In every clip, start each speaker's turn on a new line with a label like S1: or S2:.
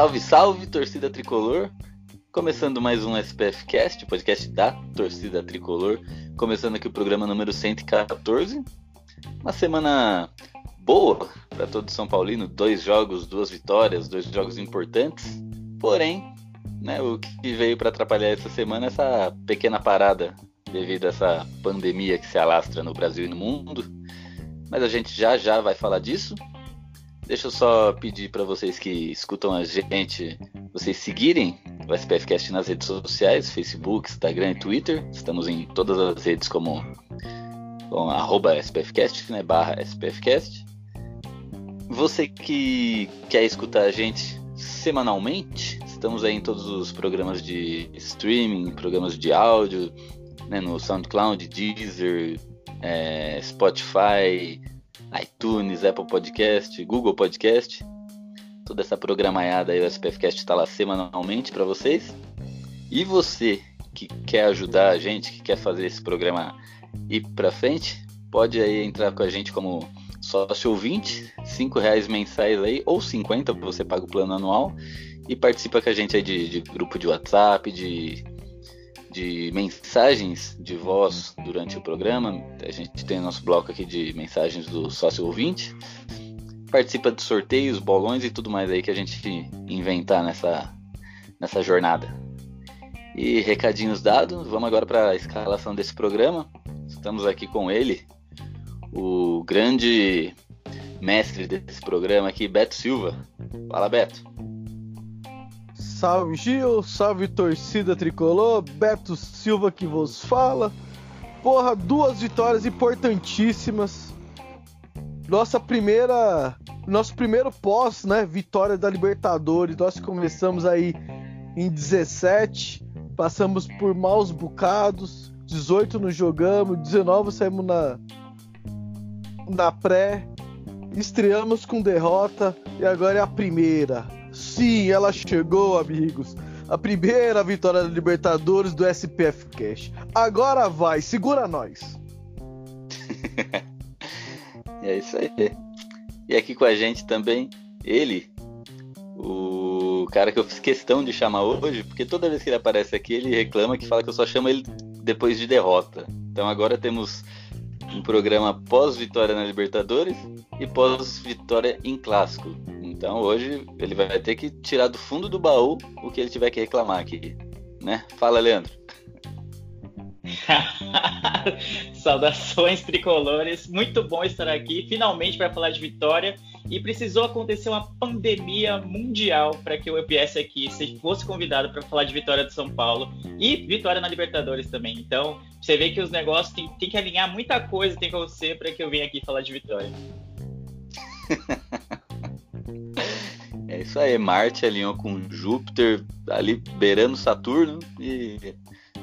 S1: Salve, salve, torcida tricolor! Começando mais um SPF Cast, podcast da torcida tricolor. Começando aqui o programa número 114. Uma semana boa para todo São Paulino, dois jogos, duas vitórias, dois jogos importantes. Porém, né, o que veio para atrapalhar essa semana é essa pequena parada devido a essa pandemia que se alastra no Brasil e no mundo. Mas a gente já já vai falar disso. Deixa eu só pedir para vocês que escutam a gente, vocês seguirem o SPFcast nas redes sociais, Facebook, Instagram e Twitter. Estamos em todas as redes como com arroba SPFcast, né, barra SPFcast. Você que quer escutar a gente semanalmente, estamos aí em todos os programas de streaming, programas de áudio, né, no SoundCloud, Deezer, é, Spotify, iTunes, Apple Podcast, Google Podcast. Toda essa programaiada aí, o SPFcast está lá semanalmente para vocês. E você que quer ajudar a gente, que quer fazer esse programa ir para frente, pode aí entrar com a gente como sócio ouvinte, cinco reais mensais aí, ou 50, você paga o plano anual, e participa com a gente aí de, de grupo de WhatsApp, de de mensagens de voz durante o programa. A gente tem nosso bloco aqui de mensagens do sócio ouvinte. Participa de sorteios, bolões e tudo mais aí que a gente inventar nessa, nessa jornada. E recadinhos dados, vamos agora para a escalação desse programa. Estamos aqui com ele, o grande mestre desse programa aqui, Beto Silva. Fala, Beto.
S2: Salve Gil, salve torcida tricolor, Beto Silva que vos fala. Porra, duas vitórias importantíssimas. Nossa primeira, nosso primeiro pós, né, vitória da Libertadores. Nós começamos aí em 17, passamos por maus bocados, 18 não jogamos, 19 saímos na na pré, estreamos com derrota. E agora é a primeira Sim, ela chegou, amigos. A primeira vitória da Libertadores do SPF Cash. Agora vai, segura nós.
S1: é isso aí. E aqui com a gente também, ele, o cara que eu fiz questão de chamar hoje, porque toda vez que ele aparece aqui, ele reclama que fala que eu só chamo ele depois de derrota. Então agora temos um programa pós-vitória na Libertadores e pós-vitória em clássico. Então hoje ele vai ter que tirar do fundo do baú o que ele tiver que reclamar aqui, né? Fala, Leandro.
S3: Saudações tricolores, muito bom estar aqui finalmente para falar de vitória. E precisou acontecer uma pandemia mundial para que eu viesse aqui, se fosse convidado para falar de vitória do São Paulo e vitória na Libertadores também. Então, você vê que os negócios tem, tem que alinhar muita coisa, tem que acontecer para que eu venha aqui falar de vitória.
S1: É isso aí, Marte alinhou com Júpiter, ali beirando Saturno, e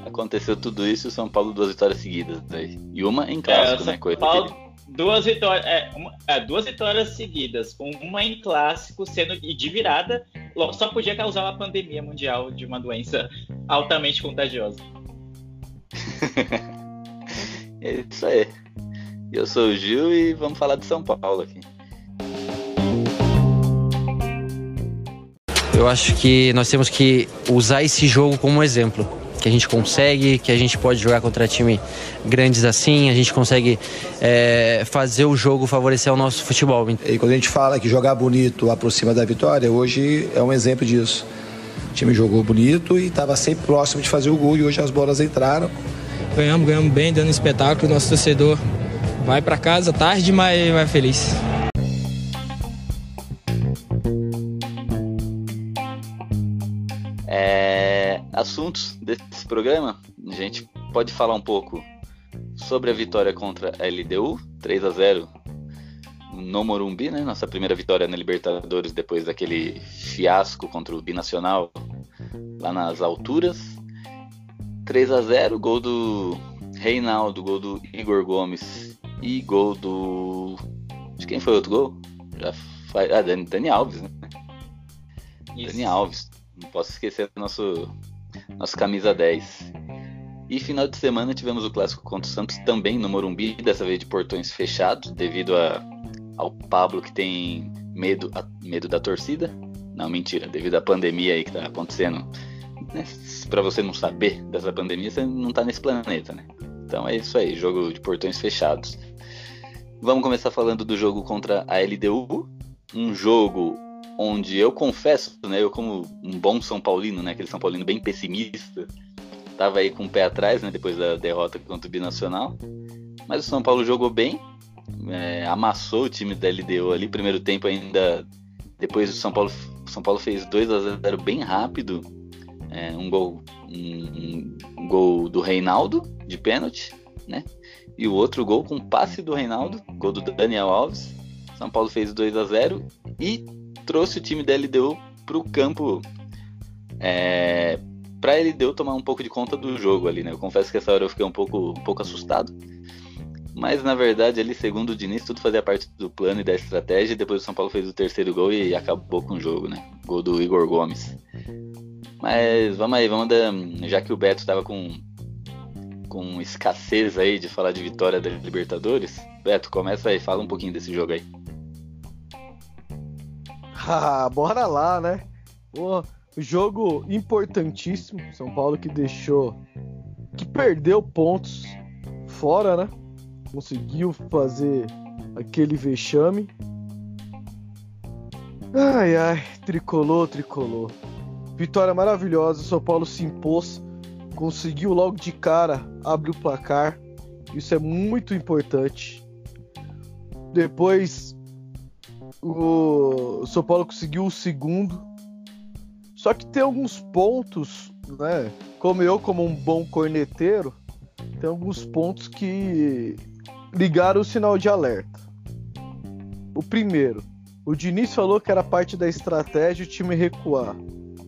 S1: aconteceu tudo isso e o São Paulo duas vitórias seguidas. Né? E uma em clássico, é, né? Coisa
S3: Paulo, duas, vitórias, é, uma, é, duas vitórias seguidas, uma em clássico, sendo e de virada, só podia causar uma pandemia mundial de uma doença altamente contagiosa.
S1: é isso aí. Eu sou o Gil e vamos falar de São Paulo aqui.
S4: Eu acho que nós temos que usar esse jogo como exemplo. Que a gente consegue, que a gente pode jogar contra time grandes assim, a gente consegue é, fazer o jogo favorecer o nosso futebol.
S5: E quando a gente fala que jogar bonito aproxima da vitória, hoje é um exemplo disso. O time jogou bonito e estava sempre próximo de fazer o gol e hoje as bolas entraram.
S6: Ganhamos, ganhamos bem, dando espetáculo. Nosso torcedor vai para casa tarde, mas vai feliz.
S1: Desse programa, a gente pode falar um pouco sobre a vitória contra a LDU, 3 a 0 no Morumbi, né? Nossa primeira vitória na Libertadores depois daquele fiasco contra o Binacional lá nas alturas. 3 a 0 gol do Reinaldo, gol do Igor Gomes e gol do. De quem foi o outro gol? Já faz... Ah, Dani, Dani Alves, né? Isso. Dani Alves. Não posso esquecer do nosso, nosso camisa 10. E final de semana tivemos o clássico contra o Santos também no Morumbi, dessa vez de portões fechados, devido a, ao Pablo que tem medo, a, medo da torcida. Não, mentira, devido à pandemia aí que tá acontecendo. Né? Para você não saber dessa pandemia, você não tá nesse planeta, né? Então é isso aí, jogo de portões fechados. Vamos começar falando do jogo contra a LDU, um jogo onde eu confesso, né, eu como um bom São Paulino, né, aquele São Paulino bem pessimista, tava aí com o pé atrás, né, depois da derrota contra o Binacional. Mas o São Paulo jogou bem, é, amassou o time da LDU ali. Primeiro tempo ainda, depois o São Paulo, São Paulo fez 2 a 0 bem rápido. É, um gol, um, um, gol do Reinaldo de pênalti, né? E o outro gol com passe do Reinaldo, gol do Daniel Alves. São Paulo fez 2 a 0 e trouxe o time da LDU para o campo é, para ele deu tomar um pouco de conta do jogo ali, né? Eu confesso que essa hora eu fiquei um pouco, um pouco assustado. Mas na verdade, ali, segundo o Diniz, tudo fazia parte do plano e da estratégia. E depois o São Paulo fez o terceiro gol e acabou com o jogo, né? Gol do Igor Gomes. Mas vamos aí, vamos dar. Já que o Beto estava com, com escassez aí de falar de vitória da Libertadores, Beto, começa aí, fala um pouquinho desse jogo aí.
S2: Ah, bora lá, né? Pô, Jogo importantíssimo. São Paulo que deixou. que perdeu pontos fora, né? Conseguiu fazer aquele vexame. Ai, ai, tricolor, tricolor. Vitória maravilhosa. São Paulo se impôs. Conseguiu logo de cara abrir o placar. Isso é muito importante. Depois o São Paulo conseguiu o segundo só que tem alguns pontos, né? Como eu, como um bom corneteiro, tem alguns pontos que ligaram o sinal de alerta. O primeiro, o Diniz falou que era parte da estratégia o time recuar.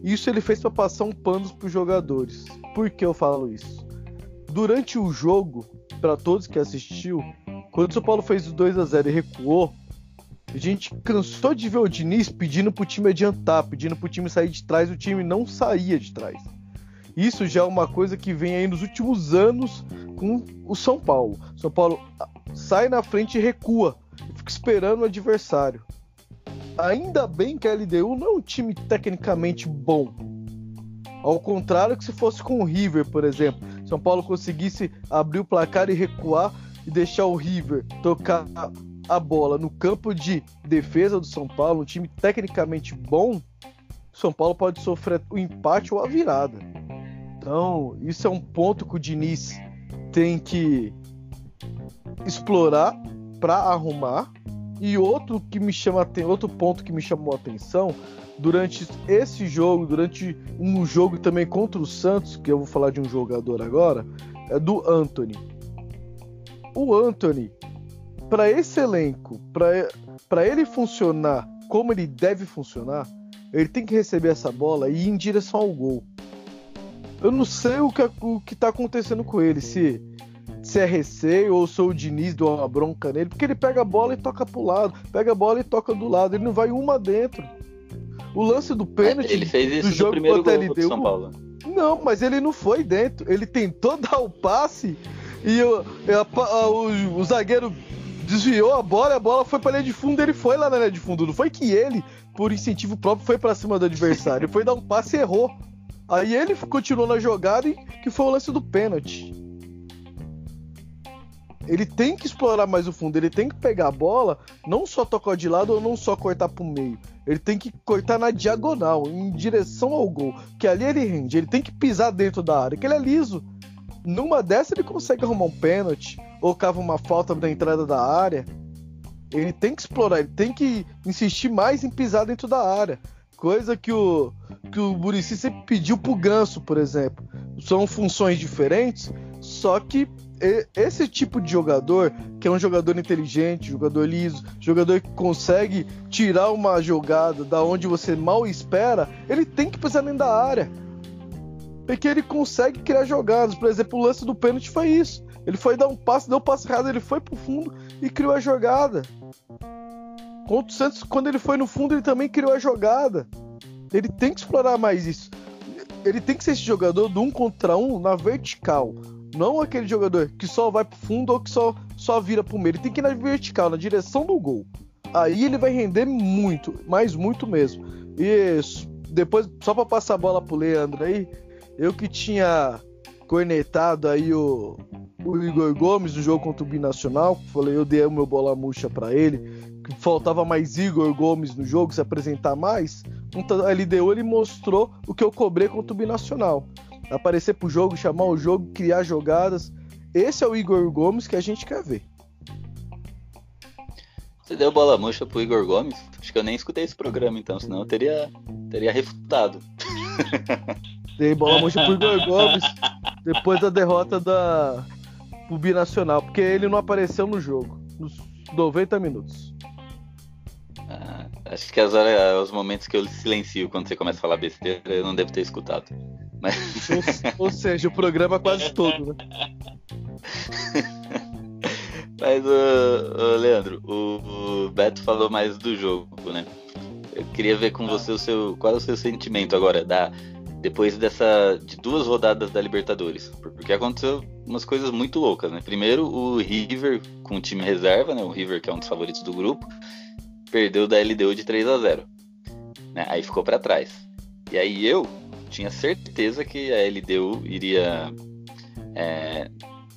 S2: Isso ele fez para passar um pano para os jogadores. Por que eu falo isso? Durante o jogo, para todos que assistiu, quando o São Paulo fez o 2 a 0 e recuou, a gente cansou de ver o Diniz pedindo pro time adiantar, pedindo pro time sair de trás, o time não saía de trás. Isso já é uma coisa que vem aí nos últimos anos com o São Paulo. São Paulo sai na frente e recua, fica esperando o adversário. Ainda bem que a LDU não é um time tecnicamente bom. Ao contrário que se fosse com o River, por exemplo. São Paulo conseguisse abrir o placar e recuar e deixar o River tocar a bola no campo de defesa do São Paulo, um time tecnicamente bom, São Paulo pode sofrer o empate ou a virada. Então, isso é um ponto que o Diniz tem que explorar para arrumar. E outro que me chama outro ponto que me chamou a atenção durante esse jogo, durante um jogo também contra o Santos, que eu vou falar de um jogador agora, é do Anthony. O Anthony, para esse elenco, para ele funcionar como ele deve funcionar, ele tem que receber essa bola e ir em direção ao gol. Eu não sei o que, o que tá acontecendo com ele, se, se é receio ou se o Diniz deu uma bronca nele, porque ele pega a bola e toca pro lado, pega a bola e toca do lado, ele não vai uma dentro. O lance do pênalti
S1: ele fez isso
S2: do jogo
S1: no primeiro gol do São Paulo.
S2: Não, mas ele não foi dentro. Ele tentou dar o passe e o, o, o zagueiro desviou a bola, a bola foi pra linha de fundo, ele foi lá na linha de fundo. Não foi que ele, por incentivo próprio, foi para cima do adversário. Ele foi dar um passe e errou. Aí ele continuou na jogada e que foi o lance do pênalti. Ele tem que explorar mais o fundo, ele tem que pegar a bola, não só tocar de lado ou não só cortar pro meio. Ele tem que cortar na diagonal, em direção ao gol. Que ali ele rende, ele tem que pisar dentro da área, que ele é liso. Numa dessa ele consegue arrumar um pênalti ou cava uma falta na entrada da área. Ele tem que explorar, ele tem que insistir mais em pisar dentro da área. Coisa que o, que o Murici sempre pediu pro Ganso, por exemplo. São funções diferentes, Só que esse tipo de jogador, que é um jogador inteligente, jogador liso, jogador que consegue tirar uma jogada da onde você mal espera, ele tem que pisar dentro da área. Porque ele consegue criar jogadas. Por exemplo, o lance do pênalti foi isso. Ele foi dar um passe, deu um passe errado, ele foi pro fundo e criou a jogada. Contra o Santos, quando ele foi no fundo, ele também criou a jogada. Ele tem que explorar mais isso. Ele tem que ser esse jogador do um contra um na vertical não aquele jogador que só vai pro fundo ou que só, só vira pro meio. Ele tem que ir na vertical, na direção do gol. Aí ele vai render muito, mas muito mesmo. E depois, só para passar a bola pro Leandro aí, eu que tinha cornetado aí o, o Igor Gomes no jogo contra o Binacional, falei, eu dei o meu bola murcha para ele, que faltava mais Igor Gomes no jogo, se apresentar mais. Então, a LDU ele mostrou o que eu cobrei contra o Binacional aparecer pro jogo, chamar o jogo, criar jogadas. Esse é o Igor Gomes que a gente quer ver.
S1: Você deu bola murcha pro Igor Gomes? Acho que eu nem escutei esse programa então, senão eu teria, teria refutado.
S2: Dei bola murcha pro Igor Gomes depois da derrota da pro Binacional, porque ele não apareceu no jogo, nos 90 minutos.
S1: Ah, acho que as horas, os momentos que eu silencio quando você começa a falar besteira, eu não devo ter escutado. Mas...
S2: Ou, ou, seja, o programa quase todo, né?
S1: Mas, uh, Leandro, o, o, Beto falou mais do jogo, né? Eu queria ver com você o seu, qual é o seu sentimento agora, da, depois dessa de duas rodadas da Libertadores, porque aconteceu umas coisas muito loucas, né? Primeiro, o River com o time reserva, né? O River que é um dos favoritos do grupo, perdeu da LDU de 3 a 0, né? Aí ficou para trás. E aí eu tinha certeza que a LDU iria. É,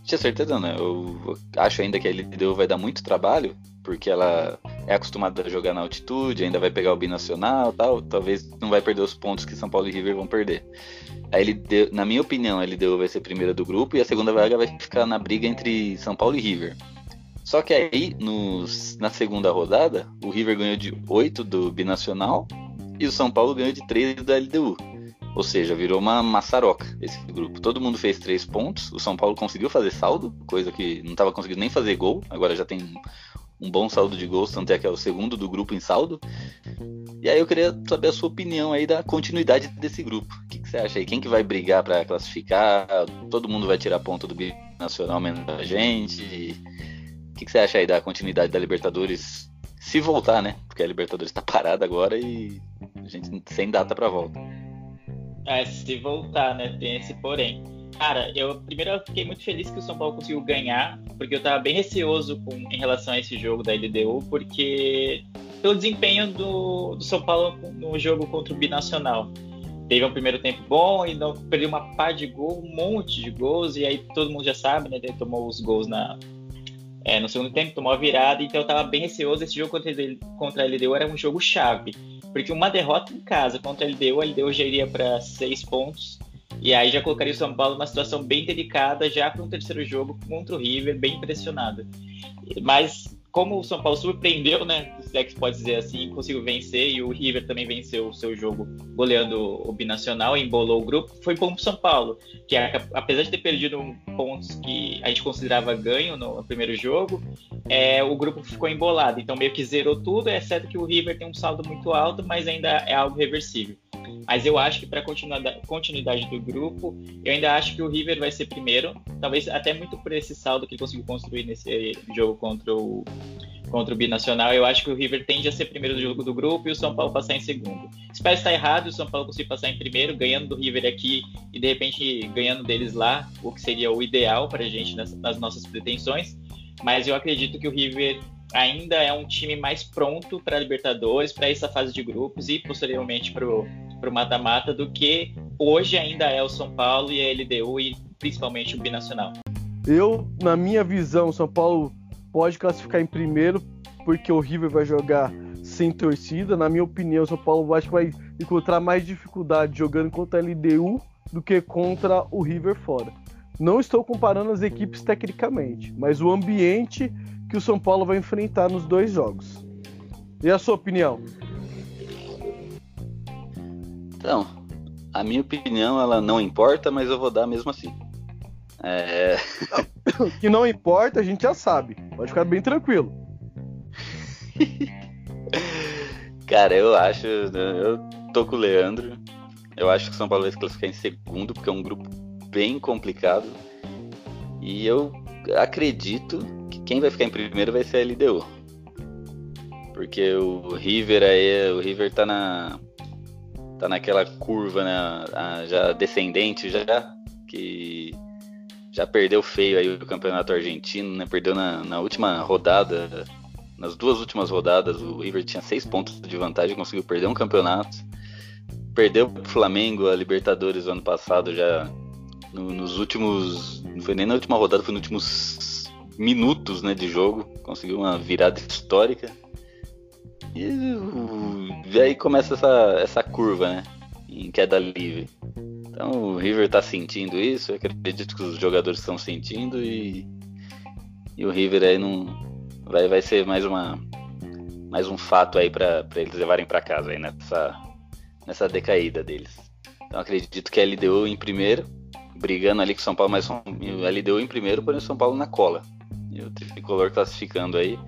S1: tinha certeza, né? Eu acho ainda que a LDU vai dar muito trabalho, porque ela é acostumada a jogar na altitude, ainda vai pegar o binacional tal. Talvez não vai perder os pontos que São Paulo e River vão perder. A LDU, na minha opinião, a LDU vai ser primeira do grupo e a segunda vaga vai ficar na briga entre São Paulo e River. Só que aí, nos, na segunda rodada, o River ganhou de 8 do Binacional e o São Paulo ganhou de 3 da LDU. Ou seja, virou uma maçaroca esse grupo. Todo mundo fez três pontos. O São Paulo conseguiu fazer saldo, coisa que não estava conseguindo nem fazer gol. Agora já tem um bom saldo de gols, tanto é que é o segundo do grupo em saldo. E aí eu queria saber a sua opinião aí da continuidade desse grupo. O que, que você acha aí? Quem que vai brigar para classificar? Todo mundo vai tirar ponto do Binacional menos a gente? O que, que você acha aí da continuidade da Libertadores? Se voltar, né? Porque a Libertadores está parada agora e a gente sem data para volta.
S3: É, se voltar, né? Tem esse porém. Cara, eu primeiro eu fiquei muito feliz que o São Paulo conseguiu ganhar, porque eu tava bem receoso com, em relação a esse jogo da LDU, porque pelo desempenho do, do São Paulo no jogo contra o Binacional. Teve um primeiro tempo bom e não, perdeu uma par de gol, um monte de gols, e aí todo mundo já sabe, né? Ele tomou os gols na, é, no segundo tempo, tomou a virada, então eu tava bem receoso. Esse jogo contra, contra a LDU era um jogo chave. Porque uma derrota em casa contra a LDU, a LDU já iria para seis pontos. E aí já colocaria o São Paulo numa situação bem delicada, já com o terceiro jogo contra o River, bem pressionado. Mas como o São Paulo surpreendeu, né? Se é que pode dizer assim, conseguiu vencer e o River também venceu o seu jogo goleando o Binacional, embolou o grupo, foi bom pro São Paulo, que apesar de ter perdido pontos que a gente considerava ganho no primeiro jogo, é, o grupo ficou embolado, então meio que zerou tudo, exceto que o River tem um saldo muito alto, mas ainda é algo reversível. Mas eu acho que para continuidade do grupo, eu ainda acho que o River vai ser primeiro. Talvez até muito por esse saldo que ele conseguiu construir nesse jogo contra o, contra o Binacional. Eu acho que o River tende a ser primeiro do jogo do grupo e o São Paulo passar em segundo. Espero estar errado o São Paulo conseguir passar em primeiro, ganhando do River aqui e de repente ganhando deles lá, o que seria o ideal para a gente nas, nas nossas pretensões. Mas eu acredito que o River ainda é um time mais pronto para a Libertadores, para essa fase de grupos e posteriormente para o mata-mata do que hoje ainda é o São Paulo e a LDU e principalmente o Binacional.
S2: Eu, na minha visão, São Paulo pode classificar em primeiro porque o River vai jogar sem torcida. Na minha opinião, o São Paulo acho que vai encontrar mais dificuldade jogando contra a LDU do que contra o River fora. Não estou comparando as equipes tecnicamente, mas o ambiente que o São Paulo vai enfrentar nos dois jogos. E a sua opinião?
S1: Então, a minha opinião ela não importa, mas eu vou dar mesmo assim. É...
S2: que não importa, a gente já sabe. Pode ficar bem tranquilo.
S1: Cara, eu acho. Eu tô com o Leandro. Eu acho que o São Paulo vai se classificar em segundo, porque é um grupo bem complicado. E eu acredito que quem vai ficar em primeiro vai ser a LDU. Porque o River aí, o River tá na. tá naquela curva, né? Já descendente já, que já perdeu feio aí o campeonato argentino, né? Perdeu na, na última rodada. Nas duas últimas rodadas, o River tinha seis pontos de vantagem, conseguiu perder um campeonato. Perdeu o Flamengo a Libertadores ano passado já no, nos últimos. Não foi nem na última rodada, foi nos últimos minutos né, de jogo. Conseguiu uma virada histórica. E, e aí começa essa, essa curva, né? Em queda livre. Então o River tá sentindo isso, eu acredito que os jogadores estão sentindo e, e o River aí não vai, vai ser mais uma mais um fato aí para eles levarem para casa aí nessa nessa decaída deles. Então acredito que a LDU em primeiro, brigando ali com o São Paulo, mas a LDU em primeiro, porém o São Paulo na cola. E o tricolor classificando aí.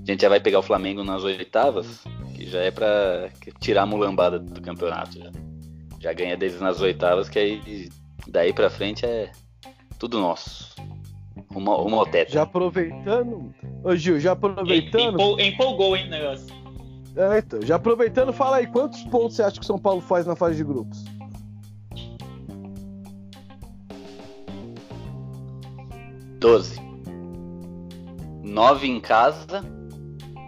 S1: A gente já vai pegar o Flamengo nas oitavas, que já é para tirar a mulambada do campeonato. Já, já ganha deles nas oitavas, que aí daí para frente é tudo nosso. Uma, uma teto.
S2: Já aproveitando, ô Gil, já aproveitando.
S3: Empol, empolgou, hein, negócio.
S2: É, então, já aproveitando, fala aí, quantos pontos você acha que o São Paulo faz na fase de grupos?
S1: Doze. Nove em casa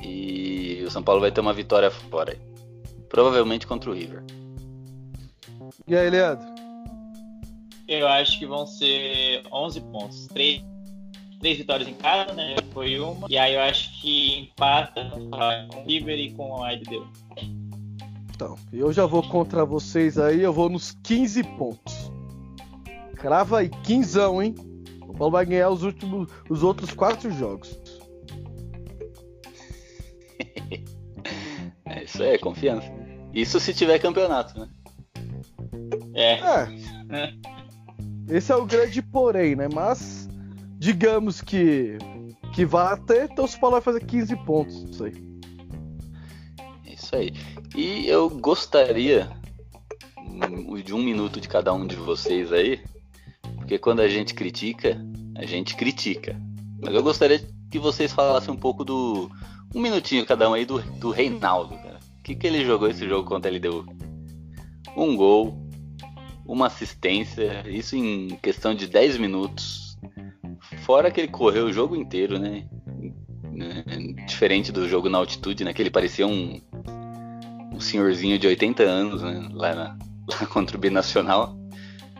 S1: e o São Paulo vai ter uma vitória fora. Provavelmente contra o River.
S2: E aí, Leandro?
S3: Eu acho que vão ser 11 pontos. 3, três vitórias em casa, né? Foi uma. E aí eu acho que empata com o River e com a LDU.
S2: Então, eu já vou contra vocês aí, eu vou nos 15 pontos. Crava aí, 15, hein? O Paulo vai ganhar os últimos, os outros quatro jogos.
S1: é isso aí, é confiança. Isso se tiver campeonato, né?
S3: É.
S2: é. Esse é o grande porém, né? Mas digamos que que vá ter, então o São Paulo vai fazer 15 pontos, isso aí.
S1: Isso aí. E eu gostaria de um minuto de cada um de vocês aí, porque quando a gente critica, a gente critica. Mas eu gostaria que vocês falassem um pouco do. Um minutinho cada um aí do, do Reinaldo, cara. O que, que ele jogou esse jogo contra a LDU? Um gol, uma assistência, isso em questão de 10 minutos. Fora que ele correu o jogo inteiro, né? Diferente do jogo na altitude, né? Que ele parecia um, um senhorzinho de 80 anos, né? Lá, na, lá contra o Binacional.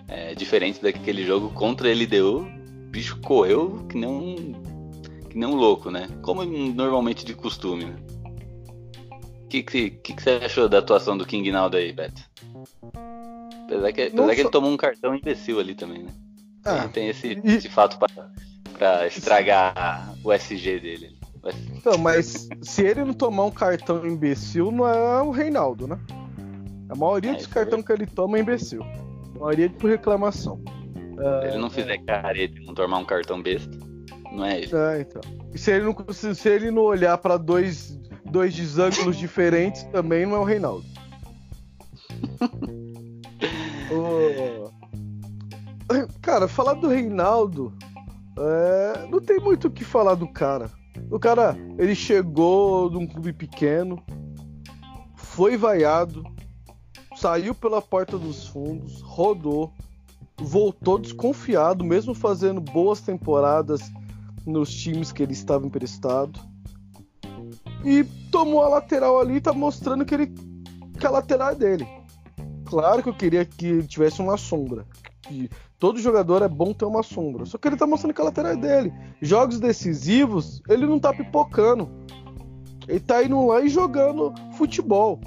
S1: É, diferente daquele jogo contra a LDU, o bicho correu que nem um, que nem um louco, né? Como normalmente de costume, né? O que, que, que, você achou da atuação do King Naldo aí, Beto? Apesar que, apesar que ele tomou um cartão imbecil ali também, né? Ah, tem, tem esse, e... esse fato pra, pra estragar o SG dele.
S2: Então, mas se ele não tomar um cartão imbecil, não é o Reinaldo, né? A maioria é, dos cartões que ele toma é imbecil. A maioria é por reclamação.
S1: Se ele não fizer careta e não tomar um cartão besta, não é ele.
S2: É, então. E se ele não, se, se ele não olhar para dois, dois desângulos diferentes, também não é o Reinaldo. Cara, falar do Reinaldo. É... Não tem muito o que falar do cara. O cara, ele chegou de um clube pequeno, foi vaiado, saiu pela porta dos fundos, rodou, voltou desconfiado, mesmo fazendo boas temporadas nos times que ele estava emprestado. E tomou a lateral ali tá mostrando que ele que a lateral é dele. Claro que eu queria que ele tivesse uma sombra. Que todo jogador é bom ter uma sombra. Só que ele tá mostrando que a lateral é dele. Jogos decisivos, ele não tá pipocando. Ele tá indo lá e jogando futebol.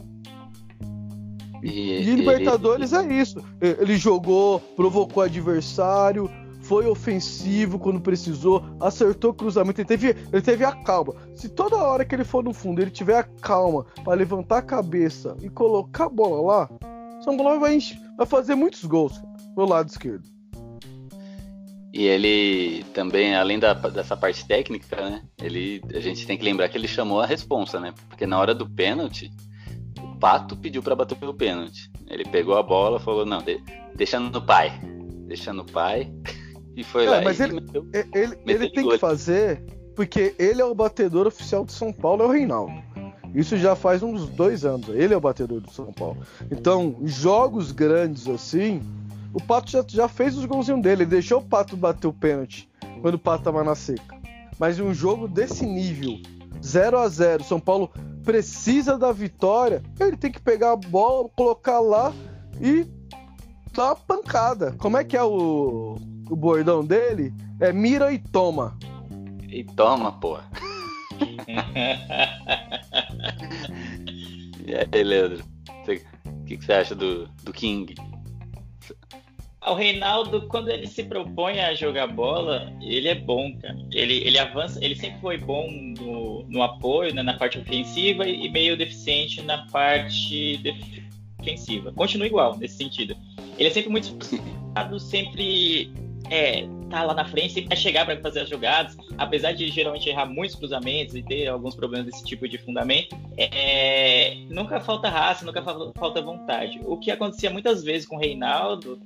S2: E, e Libertadores ele... é isso. Ele jogou, provocou adversário, foi ofensivo quando precisou, acertou cruzamento, ele teve, ele teve a calma. Se toda hora que ele for no fundo ele tiver a calma para levantar a cabeça e colocar a bola lá, São Paulo vai, vai fazer muitos gols pelo lado esquerdo.
S1: E ele também, além da, dessa parte técnica, né? Ele, a gente tem que lembrar que ele chamou a responsa, né? Porque na hora do pênalti, o Pato pediu para bater o pênalti. Ele pegou a bola, falou não, de, deixa no pai, deixa no pai e foi
S2: É,
S1: lá.
S2: mas ele,
S1: meteu-
S2: ele,
S1: meteu
S2: ele tem que fazer, porque ele é o batedor oficial do São Paulo, é o Reinaldo. Isso já faz uns dois anos. Ele é o batedor do São Paulo. Então, jogos grandes assim, o Pato já, já fez os golzinhos dele. Ele deixou o Pato bater o pênalti quando o Pato tava na seca. Mas em um jogo desse nível, 0 a 0 São Paulo precisa da vitória, ele tem que pegar a bola, colocar lá e dar uma pancada. Como é que é o, o bordão dele? É mira e toma.
S1: E toma, porra. E aí, Leandro? O que, que você acha do, do King?
S3: O Reinaldo, quando ele se propõe a jogar bola, ele é bom, cara. Ele, ele avança, ele sempre foi bom no, no apoio, né, na parte ofensiva e meio deficiente na parte defensiva. Continua igual nesse sentido. Ele é sempre muito sempre é, tá lá na frente, sempre vai chegar para fazer as jogadas, apesar de geralmente errar muitos cruzamentos e ter alguns problemas desse tipo de fundamento. é, nunca falta raça, nunca fa- falta vontade. O que acontecia muitas vezes com o Reinaldo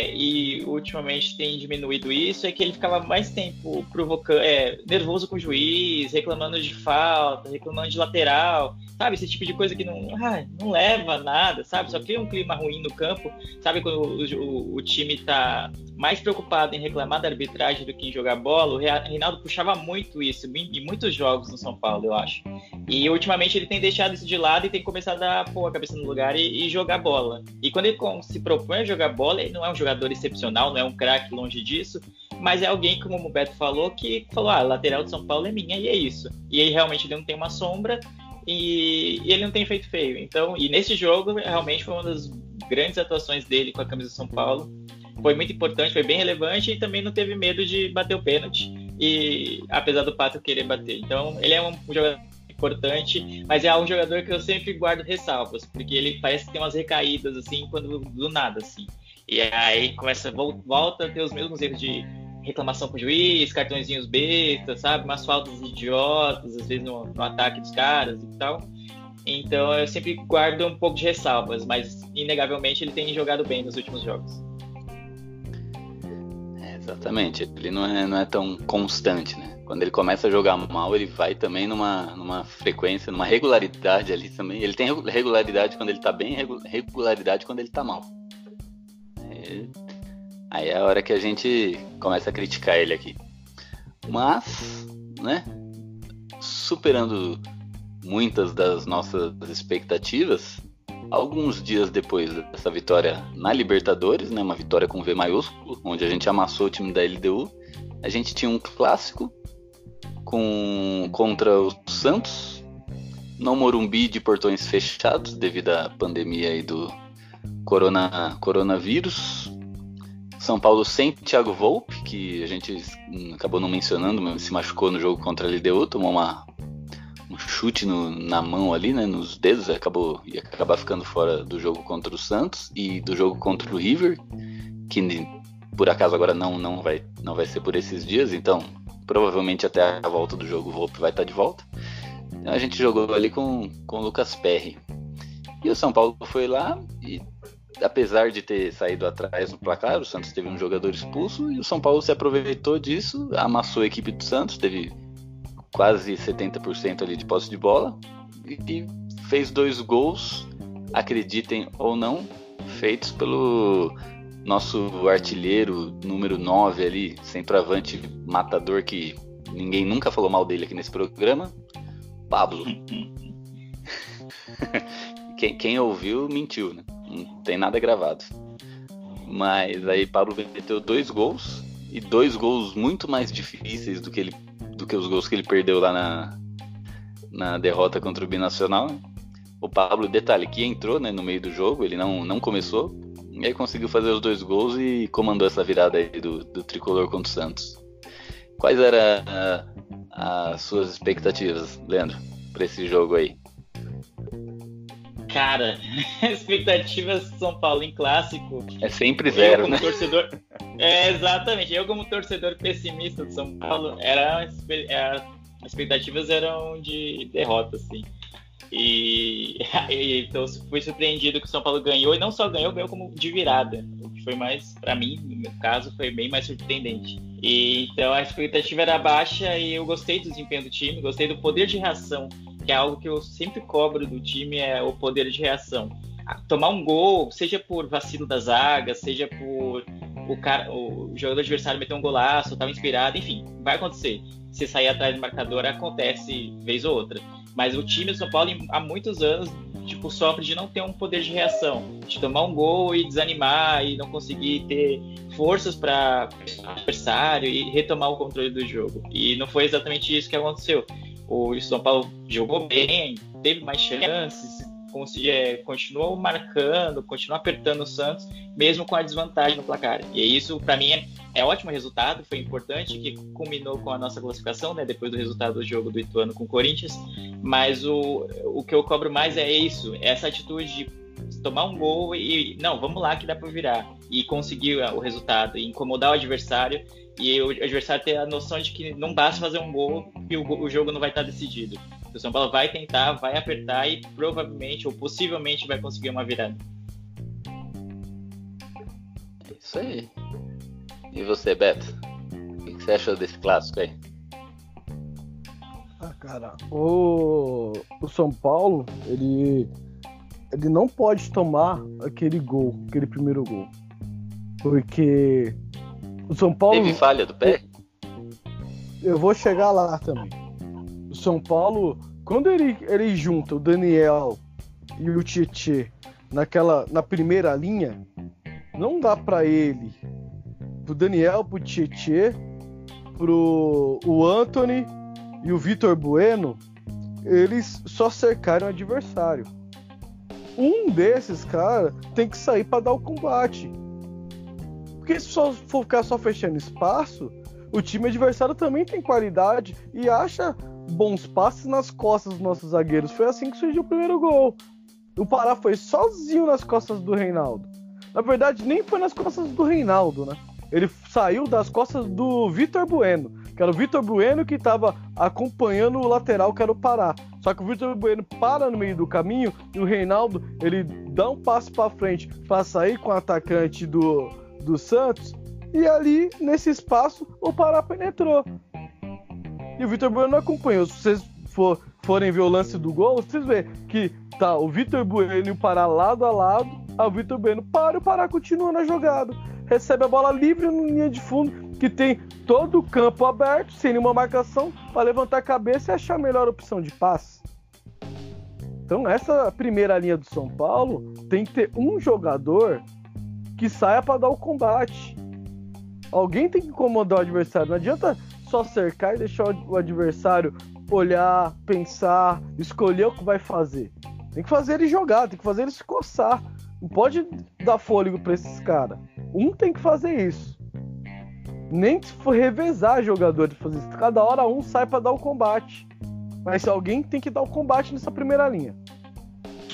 S3: e ultimamente tem diminuído isso, é que ele ficava mais tempo provocando, é, nervoso com o juiz, reclamando de falta, reclamando de lateral, sabe? Esse tipo de coisa que não, ai, não leva a nada, sabe? Só cria um clima ruim no campo, sabe? Quando o, o- o time tá mais preocupado em reclamar da arbitragem do que em jogar bola, o Reinaldo puxava muito isso em em muitos jogos no São Paulo, eu acho. E ultimamente ele tem deixado isso de lado e tem começado a pôr a cabeça no lugar e, e jogar bola. E quando ele se propõe a jogar bola, ele não é um jogador excepcional, não é um craque longe disso, mas é alguém, como o Beto falou, que falou: ah, lateral de São Paulo é minha e é isso. E aí realmente ele não tem uma sombra e, e ele não tem feito feio. Então, e nesse jogo realmente foi uma das grandes atuações dele com a camisa de São Paulo. Foi muito importante, foi bem relevante e também não teve medo de bater o pênalti. E apesar do Pato querer bater. Então, ele é um jogador importante, mas é um jogador que eu sempre guardo ressalvas, porque ele parece que tem umas recaídas assim quando do nada assim. E aí começa vol- volta a ter os mesmos erros de reclamação com o juiz, cartõezinhos besta, sabe? Umas faltas idiotas, às vezes no, no ataque dos caras e tal. Então eu sempre guardo um pouco de ressalvas, mas inegavelmente ele tem jogado bem nos últimos jogos.
S1: É, exatamente, ele não é, não é tão constante, né? Quando ele começa a jogar mal, ele vai também numa, numa frequência, numa regularidade ali também. Ele tem regu- regularidade quando ele tá bem, regu- regularidade quando ele tá mal. É, aí é a hora que a gente começa a criticar ele aqui. Mas, né? Superando muitas das nossas expectativas, alguns dias depois dessa vitória na Libertadores, né, uma vitória com V maiúsculo, onde a gente amassou o time da LDU, a gente tinha um clássico com contra o Santos, no Morumbi de portões fechados devido à pandemia aí do corona, coronavírus. São Paulo sem Thiago Volpe, que a gente acabou não mencionando, mas se machucou no jogo contra a LDU, tomou uma, um chute no- na mão ali, né, nos dedos, acabou ia acabar ficando fora do jogo contra o Santos e do jogo contra o River, que por acaso agora não não vai não vai ser por esses dias, então provavelmente até a volta do jogo o Volpe vai estar de volta. A gente jogou ali com com o Lucas Perry. E o São Paulo foi lá e apesar de ter saído atrás no placar, o Santos teve um jogador expulso e o São Paulo se aproveitou disso, amassou a equipe do Santos, teve quase 70% ali de posse de bola e, fez dois gols, acreditem ou não, feitos pelo nosso artilheiro número 9 ali, centroavante matador que ninguém nunca falou mal dele aqui nesse programa, Pablo. quem, quem ouviu mentiu, né? Não tem nada gravado. Mas aí Pablo meteu dois gols e dois gols muito mais difíceis do que ele do que os gols que ele perdeu lá na, na derrota contra o Binacional. O Pablo, detalhe, que entrou né, no meio do jogo, ele não, não começou, e aí conseguiu fazer os dois gols e comandou essa virada aí do, do tricolor contra o Santos. Quais eram ah, as suas expectativas, Leandro, para esse jogo aí?
S3: Cara, expectativas de São Paulo em clássico.
S1: É sempre zero,
S3: eu, como
S1: né?
S3: Torcedor, é, exatamente. Eu, como torcedor pessimista de São Paulo, era, era, as expectativas eram de derrota, assim. E, e então fui surpreendido que o São Paulo ganhou, e não só ganhou, ganhou como de virada. O que foi mais, para mim, no meu caso, foi bem mais surpreendente. E, então a expectativa era baixa e eu gostei do desempenho do time, gostei do poder de reação, que é algo que eu sempre cobro do time, é o poder de reação. Tomar um gol, seja por vacilo da zaga, seja por o, cara, o jogador adversário meter um golaço, estava inspirado, enfim, vai acontecer. Se sair atrás do marcador, acontece vez ou outra. Mas o time do São Paulo, há muitos anos, tipo, sofre de não ter um poder de reação, de tomar um gol e desanimar e não conseguir ter forças para adversário e retomar o controle do jogo. E não foi exatamente isso que aconteceu. O São Paulo jogou bem, teve mais chances, é, continuou marcando, continuou apertando o Santos, mesmo com a desvantagem no placar. E isso, para mim, é, é ótimo resultado, foi importante, que culminou com a nossa classificação, né, depois do resultado do jogo do Ituano com o Corinthians. Mas o, o que eu cobro mais é isso, essa atitude de tomar um gol e não, vamos lá que dá para virar e conseguir o resultado, e incomodar o adversário e o adversário ter a noção de que não basta fazer um gol e o, o jogo não vai estar decidido. O São Paulo vai tentar, vai apertar e provavelmente ou possivelmente vai conseguir uma virada.
S1: É isso aí. E você, Beto? O que você achou desse clássico aí?
S2: Ah, cara, o, o São Paulo, ele, ele não pode tomar aquele gol, aquele primeiro gol. Porque o São Paulo.
S1: Teve falha do pé?
S2: Eu vou chegar lá também. O São Paulo, quando ele, ele junta o Daniel e o Tietê naquela na primeira linha, não dá para ele, pro Daniel, pro Tietê, pro o Anthony e o Vitor Bueno, eles só cercaram o adversário. Um desses, cara, tem que sair para dar o combate. Porque se só for ficar só fechando espaço, o time adversário também tem qualidade e acha bons passes nas costas dos nossos zagueiros. Foi assim que surgiu o primeiro gol. O Pará foi sozinho nas costas do Reinaldo. Na verdade, nem foi nas costas do Reinaldo, né? Ele saiu das costas do Vitor Bueno, que era o Vitor Bueno que estava acompanhando o lateral, que era o Pará. Só que o Vitor Bueno para no meio do caminho e o Reinaldo ele dá um passo para frente para sair com o atacante do, do Santos. E ali, nesse espaço, o Pará penetrou. E o Vitor Bueno acompanhou. Se vocês for, forem ver o lance do gol, vocês vê que tá o Vitor Bueno e o Pará lado a lado. O Vitor Bueno para e o Pará continua na jogada. Recebe a bola livre na linha de fundo, que tem todo o campo aberto, sem nenhuma marcação, para levantar a cabeça e achar a melhor opção de passe. Então, essa primeira linha do São Paulo tem que ter um jogador que saia para dar o combate. Alguém tem que incomodar o adversário. Não adianta só cercar e deixar o adversário olhar, pensar, escolher o que vai fazer. Tem que fazer ele jogar, tem que fazer ele se coçar. Não pode dar fôlego para esses caras. Um tem que fazer isso. Nem revezar jogadores fazer isso. Cada hora um sai para dar o combate. Mas alguém tem que dar o combate nessa primeira linha.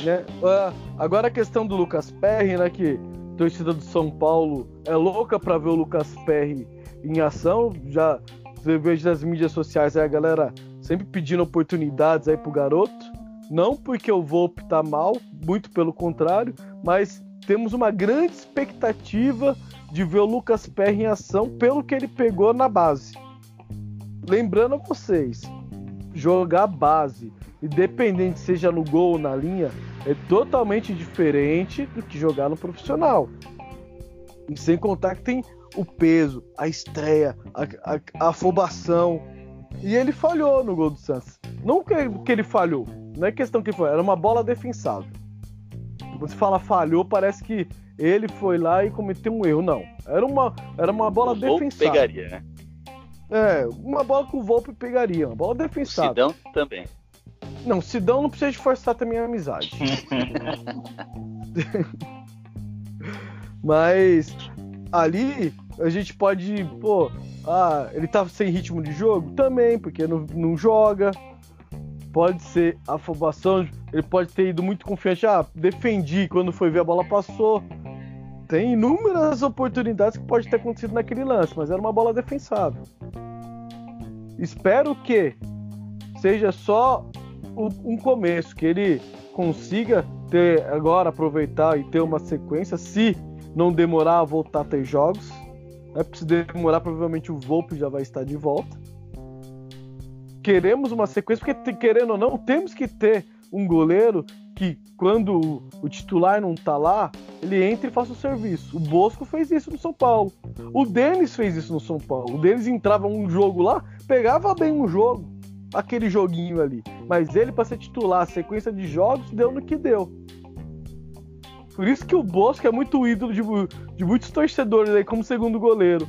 S2: Né? Uh, agora a questão do Lucas Perry, né? Que torcida do São Paulo é louca para ver o Lucas Perry em ação. Já vejo nas mídias sociais aí a galera sempre pedindo oportunidades aí pro garoto. Não porque o Volpe tá mal, muito pelo contrário, mas temos uma grande expectativa de ver o Lucas Perry em ação pelo que ele pegou na base. Lembrando a vocês, jogar base, independente seja no gol ou na linha, é totalmente diferente do que jogar no profissional. E sem contar que tem o peso, a estreia, a, a, a afobação. E ele falhou no gol do Santos. Não que, que ele falhou, não é questão que foi, era uma bola defensável. Quando se fala falhou, parece que ele foi lá e cometeu um erro. Não. Era uma, era uma bola
S1: o
S2: defensável.
S1: pegaria, né?
S2: É, uma bola que o Volpe pegaria, uma bola defensável.
S1: Sidão também.
S2: Não, Sidão não precisa de forçar também a amizade. Mas ali a gente pode, pô, ah, ele tá sem ritmo de jogo? Também, porque não, não joga. pode ser afobação, ele pode ter ido muito confiante. Ah, defendi, quando foi ver a bola passou. Tem inúmeras oportunidades que pode ter acontecido naquele lance, mas era uma bola defensável. Espero que seja só um começo, que ele consiga ter agora aproveitar e ter uma sequência, se não demorar a voltar a ter jogos. É se demorar, provavelmente o Volpe já vai estar de volta. Queremos uma sequência, porque querendo ou não, temos que ter um goleiro que, quando o titular não tá lá, ele entra e faça o serviço. O Bosco fez isso no São Paulo. O Denis fez isso no São Paulo. O Denis entrava um jogo lá, pegava bem um jogo, aquele joguinho ali. Mas ele, para ser titular, a sequência de jogos, deu no que deu. Por isso que o Bosco é muito ídolo de, de muitos torcedores aí como segundo goleiro.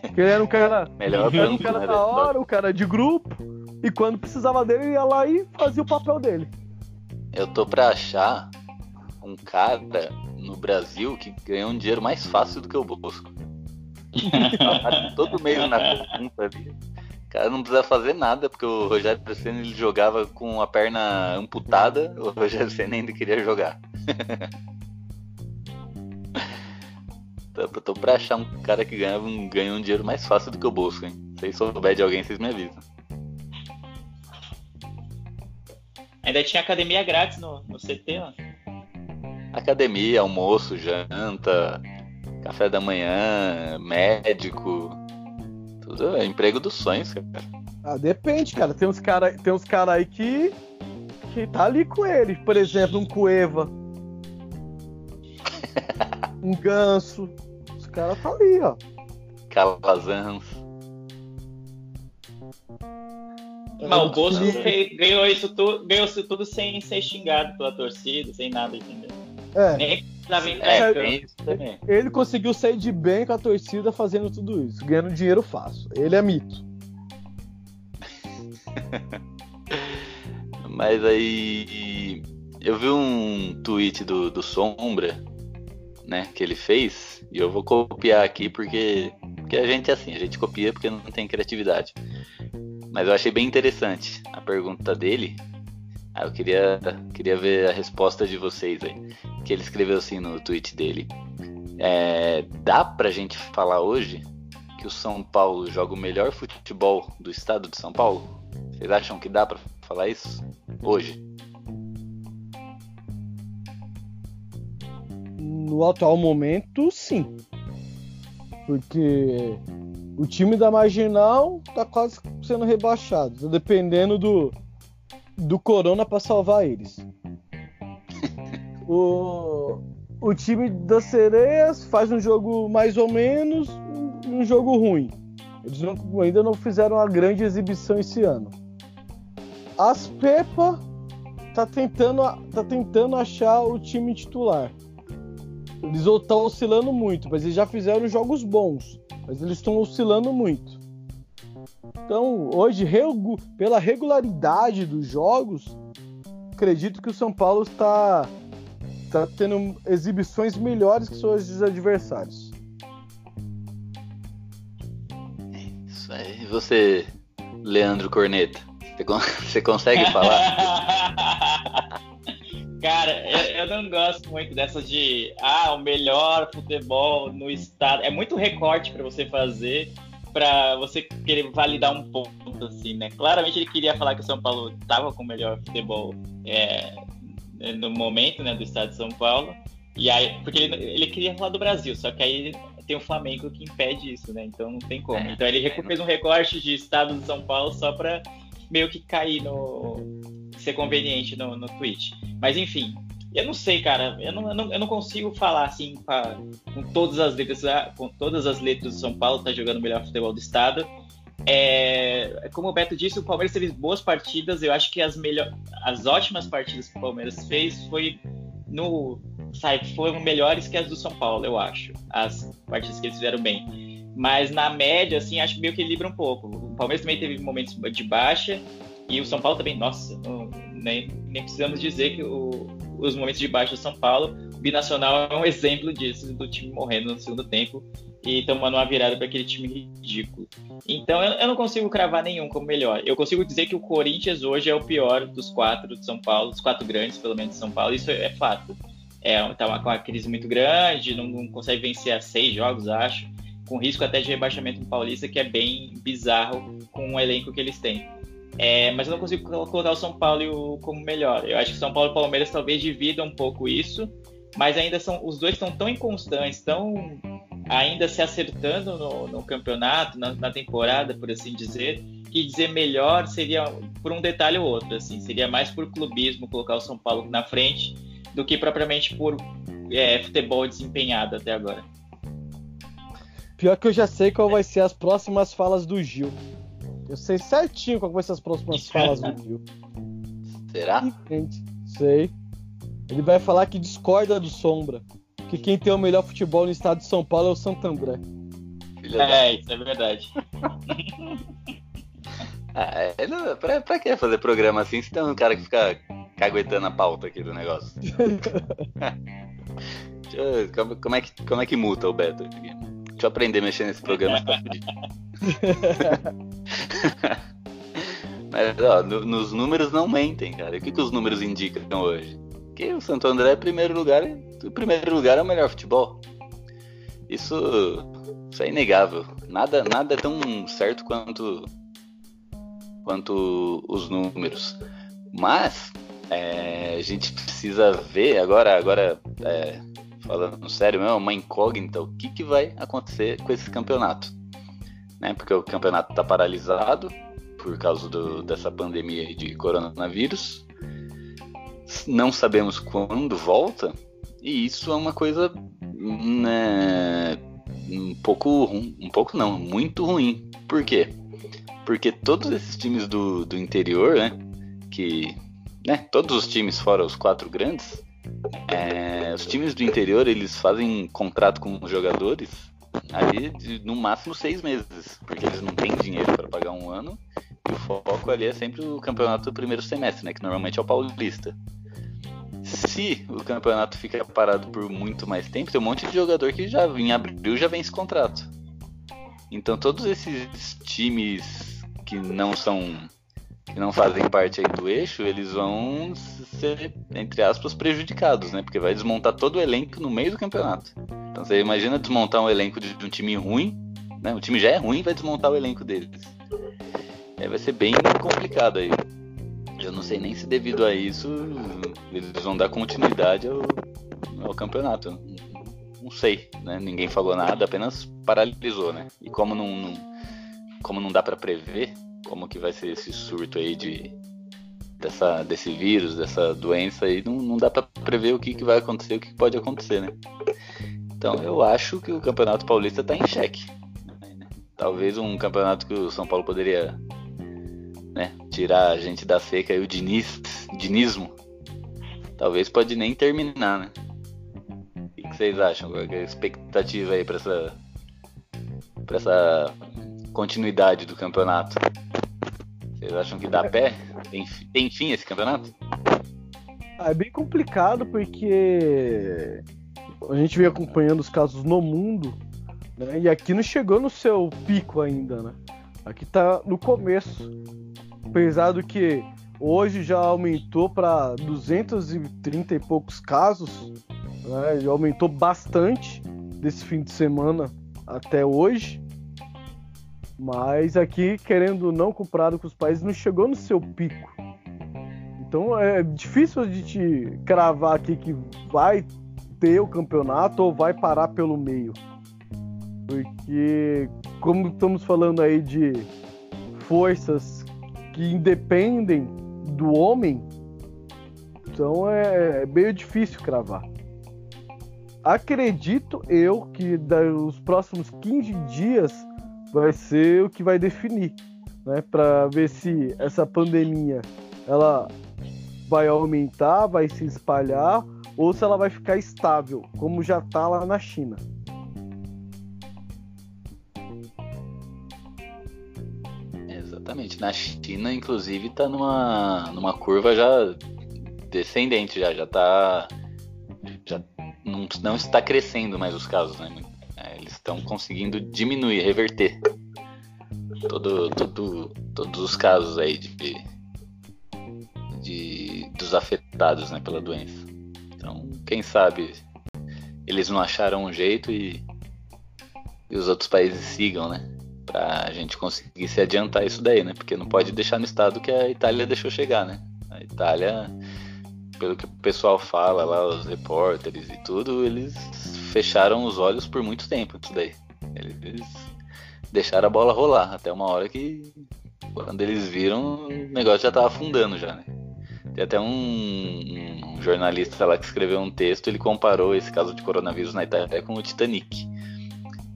S2: Porque ele era um cara,
S1: Melhor
S2: era um cara
S1: né,
S2: da hora, um cara de grupo. E quando precisava dele, ele ia lá e fazia o papel dele.
S1: Eu tô pra achar um cara no Brasil que ganhou um dinheiro mais fácil do que o Bosco. Todo mês na conta ali. O cara não precisa fazer nada, porque o Rogério Senna ele jogava com a perna amputada, o Rogério Senna ainda queria jogar. Tô, tô pra achar um cara que ganha um, ganha um dinheiro mais fácil do que o Bosco, hein? Se vocês souber de alguém, vocês me avisam.
S3: Ainda tinha academia grátis no, no CT, ó.
S1: Academia, almoço, janta, café da manhã, médico. Tudo é emprego dos sonhos, cara.
S2: Ah, depende, cara. Tem uns cara, tem uns cara aí que que tá ali com ele. Por exemplo, um Cueva. um Ganso. Os caras tá ali, ó.
S1: Calazans.
S3: Mas o Bosco fez- ganhou isso tudo, ganhou isso tudo sem ser xingado pela torcida, sem nada, entendeu?
S2: É.
S3: Nem precisava entrar
S1: É, isso também.
S2: Ele conseguiu sair de bem com a torcida fazendo tudo isso, ganhando dinheiro fácil. Ele é mito.
S1: Mas aí eu vi um tweet do, do Sombra, né, que ele fez, e eu vou copiar aqui porque, porque a gente é assim, a gente copia porque não tem criatividade. Mas eu achei bem interessante a pergunta dele. Aí eu queria, queria ver a resposta de vocês aí. Que ele escreveu assim no tweet dele. É, dá pra gente falar hoje que o São Paulo joga o melhor futebol do estado de São Paulo? Vocês acham que dá pra falar isso hoje?
S2: No atual momento, sim. Porque o time da Marginal tá quase sendo rebaixado. Dependendo do, do Corona pra salvar eles. o, o time das Sereias faz um jogo mais ou menos, um, um jogo ruim. Eles não- ainda não fizeram uma grande exibição esse ano. As Pepa tá tentando, tá tentando achar o time titular. Eles estão oscilando muito, mas eles já fizeram jogos bons. Mas eles estão oscilando muito. Então, hoje, regu- pela regularidade dos jogos, acredito que o São Paulo está, está tendo exibições melhores que seus adversários.
S1: Isso aí. E você, Leandro Corneta? Você, con- você consegue falar?
S3: Cara, eu, eu não gosto muito dessas de ah, o melhor futebol no estado. É muito recorte pra você fazer pra você querer validar um ponto, assim, né? Claramente ele queria falar que o São Paulo tava com o melhor futebol é, no momento, né, do estado de São Paulo. E aí, porque ele, ele queria falar do Brasil, só que aí tem o Flamengo que impede isso, né? Então não tem como. Então ele recu- fez um recorte de estado de São Paulo só pra meio que cair no. ser conveniente no, no tweet. Mas enfim, eu não sei, cara. Eu não, eu não, eu não consigo falar assim pra- com todas as letras. ah, Com todas as letras do São Paulo tá jogando o melhor futebol do estado. É, como o Beto disse, o Palmeiras teve boas partidas. Eu acho que as melhor, as ótimas partidas que o Palmeiras fez foi no sabe, foram melhores que as do São Paulo, eu acho. As partidas que eles fizeram bem. Mas na média, assim, acho que meio que equilibra um pouco. O Palmeiras também teve momentos de baixa e o São Paulo também, nossa, não- nem, nem precisamos dizer que o- os momentos de baixa do São Paulo. Binacional é um exemplo disso, do time morrendo no segundo tempo e tomando uma virada para aquele time ridículo. Então eu, eu, não consigo cravar nenhum como melhor. Eu consigo dizer que o Corinthians hoje é o pior dos quatro de São Paulo, dos quatro grandes, pelo menos de São Paulo, isso é, é fato. É, tá uma, com uma crise muito grande, não, não consegue vencer a seis jogos, acho, com risco até de rebaixamento no Paulista, que é bem bizarro com o elenco que eles têm. É, mas eu não consigo colocar o São Paulo como melhor. Eu acho que São Paulo e Palmeiras talvez dividam um pouco isso, mas ainda são os dois estão tão inconstantes, tão ainda se acertando no, no campeonato, na, na, temporada, por assim dizer, que dizer melhor seria por um detalhe ou outro, assim, seria mais por clubismo colocar o São Paulo na frente do que propriamente por é, futebol desempenhado até agora.
S2: Pior que eu já sei qual vai ser as próximas falas do Gil. Eu sei certinho qual vai ser as próximas falas do Gil.
S1: Será?
S2: Sei. Ele vai falar que discorda do Sombra. Que quem tem o melhor futebol no estado de São Paulo é o Santo André.
S3: É, isso é verdade.
S1: ah, é, não, pra, pra que fazer programa assim se tem um cara que fica caguetando a pauta aqui do negócio? eu, como, como, é que, como é que muta o Beto? Deixa eu aprender a mexer nesse programa. Mas, ó, no, nos números não mentem, cara. O que, que os números indicam hoje? Que o Santo André, em primeiro lugar, em primeiro lugar é o melhor futebol. Isso, isso é inegável. Nada, nada é tão certo quanto, quanto os números. Mas é, a gente precisa ver agora, agora é, falando sério mesmo, uma incógnita, o que, que vai acontecer com esse campeonato. Né? Porque o campeonato está paralisado por causa do, dessa pandemia de coronavírus não sabemos quando volta, e isso é uma coisa né, um pouco um pouco não, muito ruim. Por quê? Porque todos esses times do, do interior, né, que né, todos os times fora os quatro grandes, é, os times do interior eles fazem contrato com os jogadores ali de, no máximo seis meses, porque eles não têm dinheiro para pagar um ano e o foco ali é sempre o campeonato do primeiro semestre, né, que normalmente é o paulista se o campeonato fica parado por muito mais tempo, tem um monte de jogador que já em abril já esse contrato. Então todos esses times que não são que não fazem parte aí do eixo, eles vão ser, entre aspas, prejudicados, né? Porque vai desmontar todo o elenco no meio do campeonato. Então você imagina desmontar um elenco de, um time ruim, né? O time já é ruim, vai desmontar o elenco deles. Aí vai ser bem complicado aí. Eu não sei nem se devido a isso eles vão dar continuidade ao, ao campeonato. Não sei, né? Ninguém falou nada, apenas paralisou, né? E como não, não como não dá para prever como que vai ser esse surto aí de dessa, desse vírus, dessa doença aí, não, não dá para prever o que, que vai acontecer, o que pode acontecer, né? Então eu acho que o Campeonato Paulista está em xeque. Talvez um campeonato que o São Paulo poderia né? Tirar a gente da seca e o Diniz, dinismo, talvez pode nem terminar, né? O que, vocês acham? Qual é a expectativa aí para essa, pra essa continuidade do campeonato? Vocês acham que dá pé? Tem, tem fim esse campeonato?
S2: Ah, é bem complicado porque a gente vem acompanhando os casos no mundo né? e aqui não chegou no seu pico ainda, né? Aqui tá no começo. Apesar do que hoje já aumentou para 230 e poucos casos, né? já aumentou bastante desse fim de semana até hoje. Mas aqui, querendo não, comparado com os países, não chegou no seu pico. Então é difícil de te cravar aqui que vai ter o campeonato ou vai parar pelo meio. Porque, como estamos falando aí de forças que independem do homem, então é, é meio difícil cravar. Acredito eu que os próximos 15 dias vai ser o que vai definir, né, para ver se essa pandemia ela vai aumentar, vai se espalhar ou se ela vai ficar estável, como já está lá na China.
S1: Exatamente. Na China, inclusive, está numa, numa curva já descendente, já, já tá. Já não está crescendo mais os casos, né? É, eles estão conseguindo diminuir, reverter todo, todo, todos os casos aí de, de dos afetados né, pela doença. Quem sabe eles não acharam um jeito e, e os outros países sigam, né? Pra gente conseguir se adiantar isso daí, né? Porque não pode deixar no estado que a Itália deixou chegar, né? A Itália, pelo que o pessoal fala lá, os repórteres e tudo, eles fecharam os olhos por muito tempo isso daí. Eles deixaram a bola rolar até uma hora que quando eles viram o negócio já tava afundando já, né? Tem até um, um, jornalista lá que escreveu um texto, ele comparou esse caso de coronavírus na Itália com o Titanic.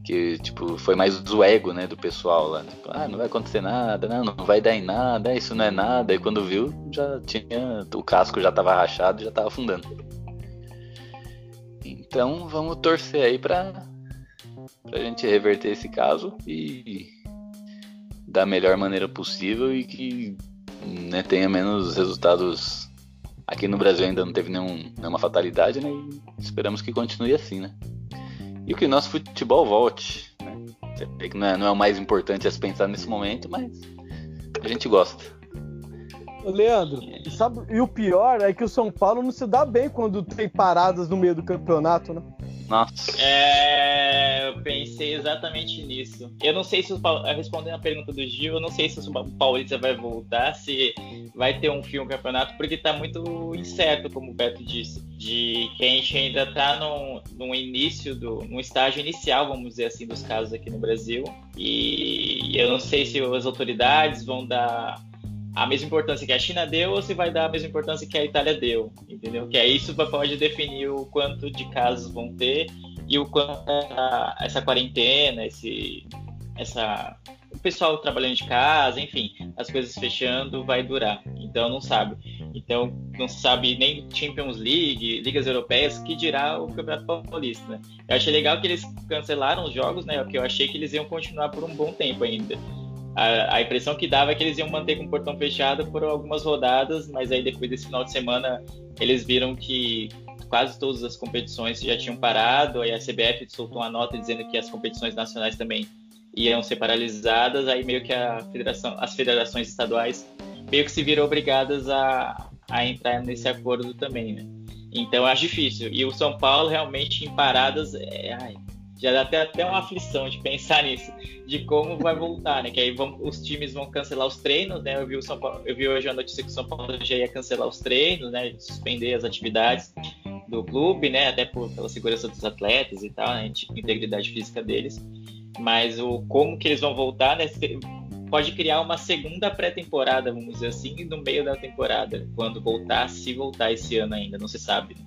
S1: Que, tipo, foi mais o ego, né, do pessoal lá. Tipo, ah, não vai acontecer nada, não, não vai dar em nada, isso não é nada. E quando viu, já tinha. O casco já tava rachado já tava afundando. Então vamos torcer aí pra, pra gente reverter esse caso e da melhor maneira possível e que né, tenha menos resultados. Aqui no Brasil ainda não teve nenhum, nenhuma fatalidade, né? E esperamos que continue assim, né? E que o nosso futebol volte. Né? Não é, não é o mais importante a se pensar nesse momento, mas a gente gosta.
S2: Leandro, sabe, e o pior é que o São Paulo não se dá bem quando tem paradas no meio do campeonato, né?
S1: Nossa.
S3: É, eu pensei exatamente nisso. Eu não sei se o respondendo a pergunta do Gil, eu não sei se o Paulista vai voltar, se vai ter um filme campeonato, porque tá muito incerto, como o Beto disse, de que a gente ainda tá no, no início do, no estágio inicial, vamos dizer assim, dos casos aqui no Brasil. E eu não sei se as autoridades vão dar a mesma importância que a China deu ou se vai dar a mesma importância que a Itália deu, entendeu? Que é isso pode definir o quanto de casos vão ter e o quanto essa, essa quarentena, esse, essa, o pessoal trabalhando de casa, enfim, as coisas fechando vai durar. Então não sabe. Então não sabe nem Champions League, ligas europeias, que dirá o Campeonato Paulista. Né? Eu achei legal que eles cancelaram os jogos, né? Porque eu achei que eles iam continuar por um bom tempo ainda a, a, impressão que dava é que eles iam manter com o portão fechado por algumas rodadas, mas aí depois desse final de semana eles viram que quase todas as competições já tinham parado, aí a CBF soltou uma nota dizendo que as competições nacionais também iam ser paralisadas, aí meio que a federação, as federações estaduais meio que se viram obrigadas a, a entrar nesse acordo também, né? Então acho difícil. E o São Paulo realmente em paradas, é, ai, já dá até, até uma aflição de pensar nisso, de como vai voltar, né? Que aí vão, os times vão cancelar os treinos, né? Eu vi, o São Paulo, eu vi hoje a notícia que o São Paulo já ia cancelar os treinos, né? Suspender as atividades do clube, né? Até por, pela segurança dos atletas e tal, né? integridade física deles. Mas o como que eles vão voltar, né? Pode criar uma segunda pré-temporada, vamos dizer assim, no meio da temporada, quando voltar, se voltar esse ano ainda, não se sabe. Né?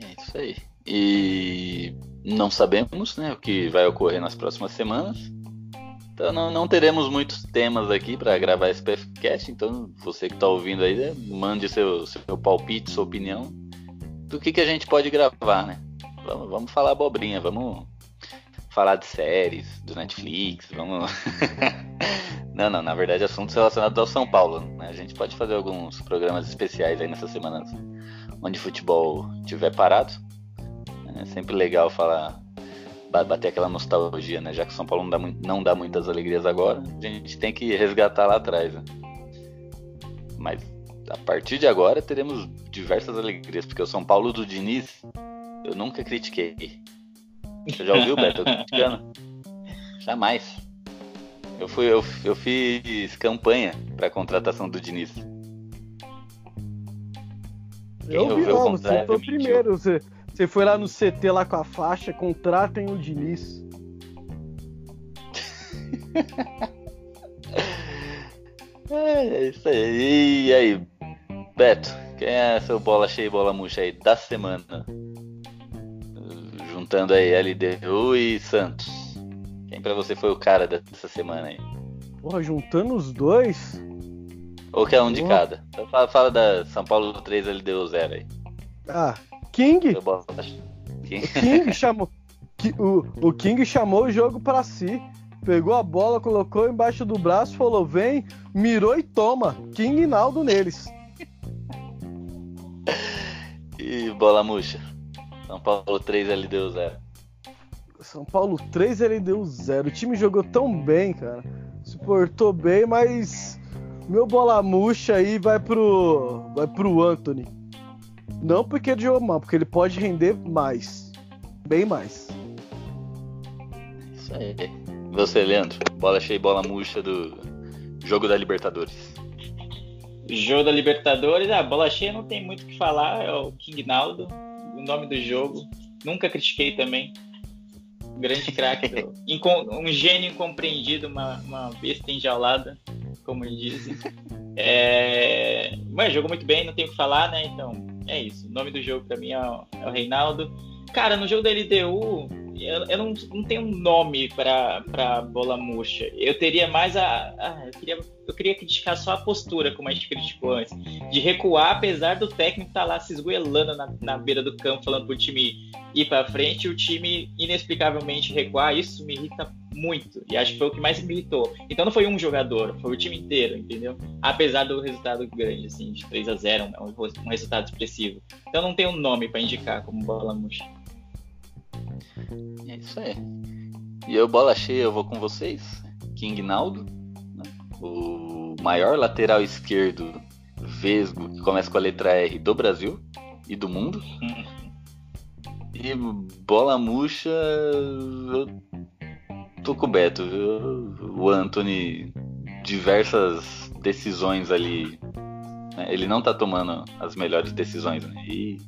S1: É isso aí. E não sabemos né, o que vai ocorrer nas próximas semanas. Então não, não teremos muitos temas aqui para gravar esse PFCast. Então você que está ouvindo aí, né, mande seu, seu palpite, sua opinião do que, que a gente pode gravar, né? Vamos, vamos falar abobrinha, vamos falar de séries, do Netflix, vamos. não, não, na verdade assuntos relacionados ao São Paulo. Né? A gente pode fazer alguns programas especiais aí nessas semanas onde futebol estiver parado. É sempre legal falar, bater aquela nostalgia, né? Já que o São Paulo não dá, não dá muitas alegrias agora, a gente tem que resgatar lá atrás. Né? Mas a partir de agora teremos diversas alegrias, porque o São Paulo do Diniz eu nunca critiquei. Você já ouviu, Beto? Eu criticando. Jamais. Eu, fui, eu, eu fiz campanha para a contratação do Diniz.
S2: Quem eu vi, não, você foi o primeiro. Você, você foi lá no CT lá com a faixa, contratem o Diniz.
S1: é isso aí. E aí, Beto, quem é seu bola cheia e bola murcha aí da semana? Juntando aí LDU e Santos. Quem pra você foi o cara dessa semana aí?
S2: Porra, juntando os dois?
S1: Ou quer um de cada? Então fala, fala da São Paulo 3 LDU 0 aí.
S2: Ah, King.
S1: King.
S2: King chamou. O, o King chamou o jogo para si. Pegou a bola, colocou embaixo do braço, falou: vem, mirou e toma. King Naldo neles.
S1: E E bola murcha. São Paulo 3, LDU 0.
S2: São Paulo 3, LDU 0. O time jogou tão bem, cara. Se portou bem, mas meu bola murcha aí vai pro vai pro Anthony. Não porque ele jogou mal, porque ele pode render mais. Bem mais.
S1: Isso aí. E você, Leandro? Bola cheia e bola murcha do jogo da Libertadores.
S3: Jogo da Libertadores, a bola cheia não tem muito o que falar, é o King Naldo, o nome do jogo. Nunca critiquei também. Grande craque, do- um gênio incompreendido, uma, uma besta enjaulada, como dizem. É... Mas jogou muito bem, não tem o que falar, né? Então, é isso. O nome do jogo pra mim é o, é o Reinaldo. Cara, no jogo da LDU, eu, eu não, não tenho um nome pra, pra bola murcha. Eu teria mais a. a- eu, queria, eu queria criticar só a postura, como a gente criticou antes. De recuar, apesar do técnico estar lá se esgoelando na, na beira do campo, falando pro time ir pra frente, e o time inexplicavelmente recuar. Isso me irrita muito. E acho que foi o que mais me irritou. Então não foi um jogador, foi o time inteiro, entendeu? Apesar do resultado grande, assim, de 3 a 0 um, um resultado expressivo. Então não tem um nome pra indicar como bola murcha.
S1: É isso aí. E eu, bola cheia, eu vou com vocês. King Naldo, né? o maior lateral esquerdo vesgo que começa com a letra R do Brasil e do mundo. E bola murcha, eu tô coberto, viu? O Anthony, diversas decisões ali. né? Ele não tá tomando as melhores decisões, né? E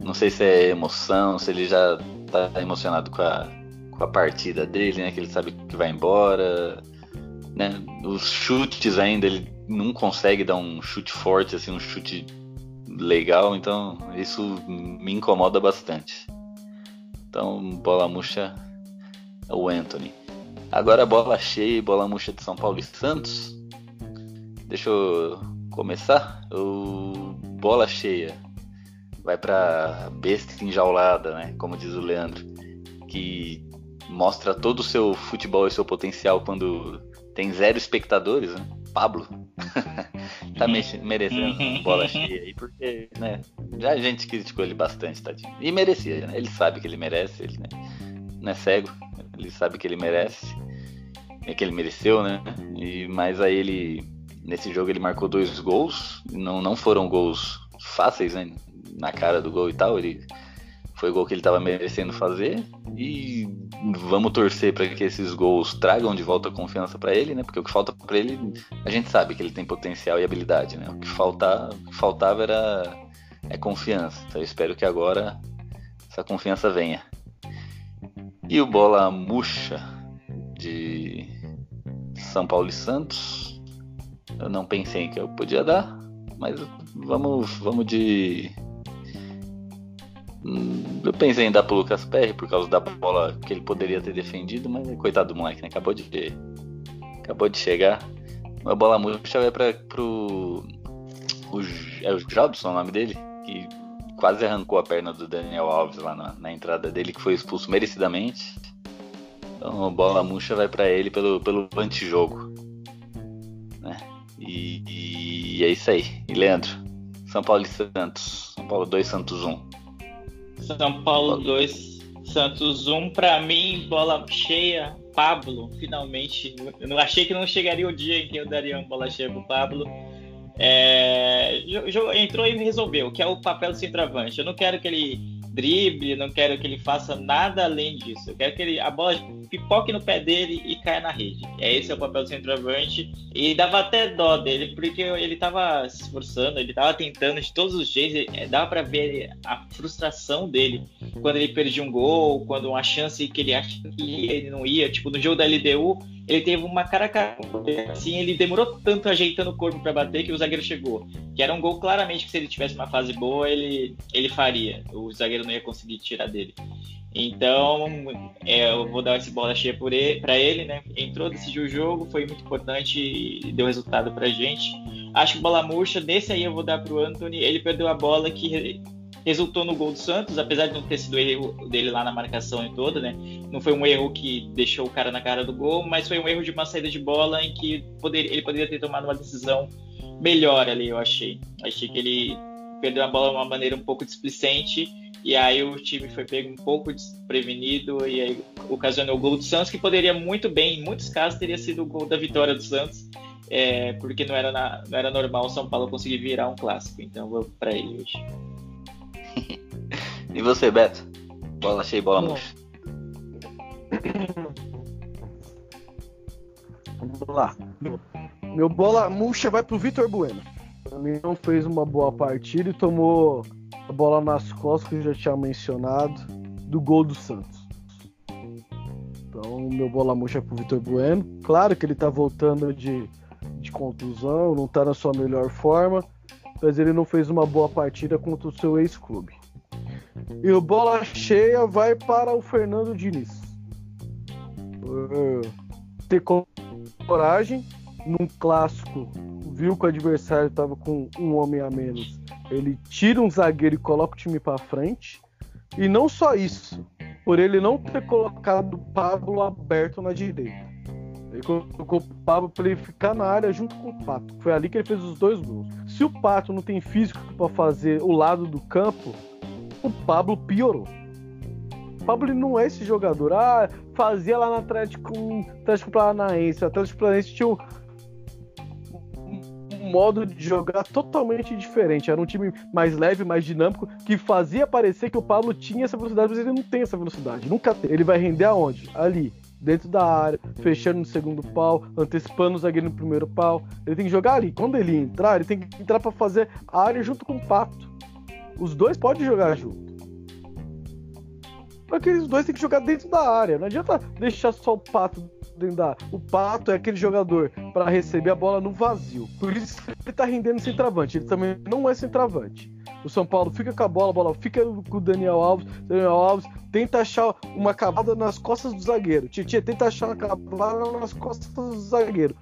S1: não sei se é emoção, se ele já tá emocionado com a, com a partida dele, né? Que ele sabe que vai embora. Né? Os chutes ainda, ele não consegue dar um chute forte, assim, um chute legal, então isso me incomoda bastante. Então, bola murcha o Anthony. Agora bola cheia e bola murcha de São Paulo e Santos. Deixa eu começar. O bola cheia vai pra besta enjaulada, né? Como diz o Leandro, que mostra todo o seu futebol e seu potencial quando tem zero espectadores, né? Pablo tá merecendo
S3: Uhum.
S1: bola cheia aí, porque, né? Já a gente criticou ele bastante, tadinho. E merecia, né? Ele sabe que ele merece, ele né? Não é cego, ele sabe que ele merece, é que ele mereceu, né? E, mas aí ele, nesse jogo, ele marcou dois gols, não, não foram gols fáceis, né? Na cara do gol e tal, ele foi o gol que ele estava merecendo fazer e vamos torcer para que esses gols tragam de volta a confiança para ele, né? Porque o que falta para ele, a gente sabe que ele tem potencial e habilidade, né? O que, falta, o que faltava era é confiança. Então eu espero que agora essa confiança venha. E o bola murcha de São Paulo e Santos, eu não pensei que eu podia dar, mas vamos, vamos de Hum, Eu pensei em dar pro Lucas Perry por causa da bola que ele poderia ter defendido, mas coitado do moleque, né? Acabou de, acabou de chegar. Uma bola murcha vai para pro. O, é o Jobson o nome dele? Que quase arrancou a perna do Daniel Alves lá na, na entrada dele, que foi expulso merecidamente. Então a bola murcha vai para ele pelo, pelo antijogo. Né? E, e é isso aí. E Leandro, São Paulo e Santos. São Paulo 2, Santos 1.
S3: São Paulo 2, Santos 1. Pra mim, bola cheia. Pablo, finalmente. Eu achei que não chegaria o dia em que eu daria uma bola cheia pro Pablo. É, entrou e resolveu, que é o papel do centroavante. Eu não quero que ele drible, não quero que ele faça nada além disso. Eu quero que ele, a bola pipoque no pé dele e caia na rede. É esse é o papel do centroavante. E dava até dó dele, porque ele tava se esforçando, ele tava tentando de todos os jeitos. é, Dava pra ver a frustração dele quando ele perdia um gol, quando uma chance que ele acha que ele não ia. Tipo, no jogo da LDU, ele teve uma cara a. Assim, ele demorou tanto ajeitando o corpo pra bater que o zagueiro chegou. Que era um gol claramente que se ele tivesse uma fase boa, ele, ele faria. O zagueiro não ia conseguir tirar dele. Então, é, eu vou dar essa bola cheia por ele, ele, né? Entrou, decidiu o jogo, foi muito importante e deu resultado pra gente. Acho que bola murcha, desse aí eu vou dar pro Anthony. Ele perdeu a bola que resultou no gol do Santos, apesar de não ter sido erro dele lá na marcação e toda, né? Não foi um erro que deixou o cara na cara do gol, mas foi um erro de uma saída de bola em que poder, ele poderia ter tomado uma decisão melhor ali, eu achei. Achei que ele perdeu a bola de uma maneira um pouco displicente e aí o time foi pego um pouco desprevenido e aí ocasionou o gol do Santos, que poderia muito bem, em muitos casos, teria sido o gol da vitória do Santos, é, porque não era, na, não era normal o São Paulo conseguir virar um clássico. Então vou para ele hoje.
S1: E você, Beto? Bola cheia, bola murcha.
S2: Vamos lá. Meu bola murcha vai pro Vitor Bueno. Pra mim não fez uma boa partida e tomou a bola nas costas que eu já tinha mencionado do gol do Santos. Então, meu bola murcha é pro Vitor Bueno. Claro que ele tá voltando de, de contusão, não tá na sua melhor forma, mas ele não fez uma boa partida contra o seu ex-clube. E o bola cheia vai para o Fernando Diniz. Por ter coragem num clássico, viu que o adversário estava com um homem a menos ele tira um zagueiro e coloca o time para frente. E não só isso, por ele não ter colocado o Pablo aberto na direita. Ele colocou o Pablo para ele ficar na área junto com o Pato. Foi ali que ele fez os dois gols. Se o Pato não tem físico para fazer o lado do campo, o Pablo piorou. O Pablo não é esse jogador. Ah, fazia lá no Atlético, Atlético Paranaense. O Atlético Paranaense tinha modo de jogar totalmente diferente. Era um time mais leve, mais dinâmico, que fazia parecer que o Pablo tinha essa velocidade, mas ele não tem essa velocidade. Nunca tem. Ele vai render aonde? Ali. Dentro da área, fechando no segundo pau, antecipando o zagueiro no primeiro pau. Ele tem que jogar ali. Quando ele entrar, ele tem que entrar para fazer a área junto com o Pato. Os dois podem jogar junto. Porque os dois têm que jogar dentro da área. Não adianta deixar só o Pato dentro da. O Pato é aquele jogador para receber a bola no vazio. Por isso ele tá rendendo centroavante. Ele também não é centroavante. O São Paulo fica com a bola, a bola fica com o Daniel Alves. Daniel Alves tenta achar uma cavada nas costas do zagueiro. Tietchan tenta achar uma cavada nas costas do zagueiro.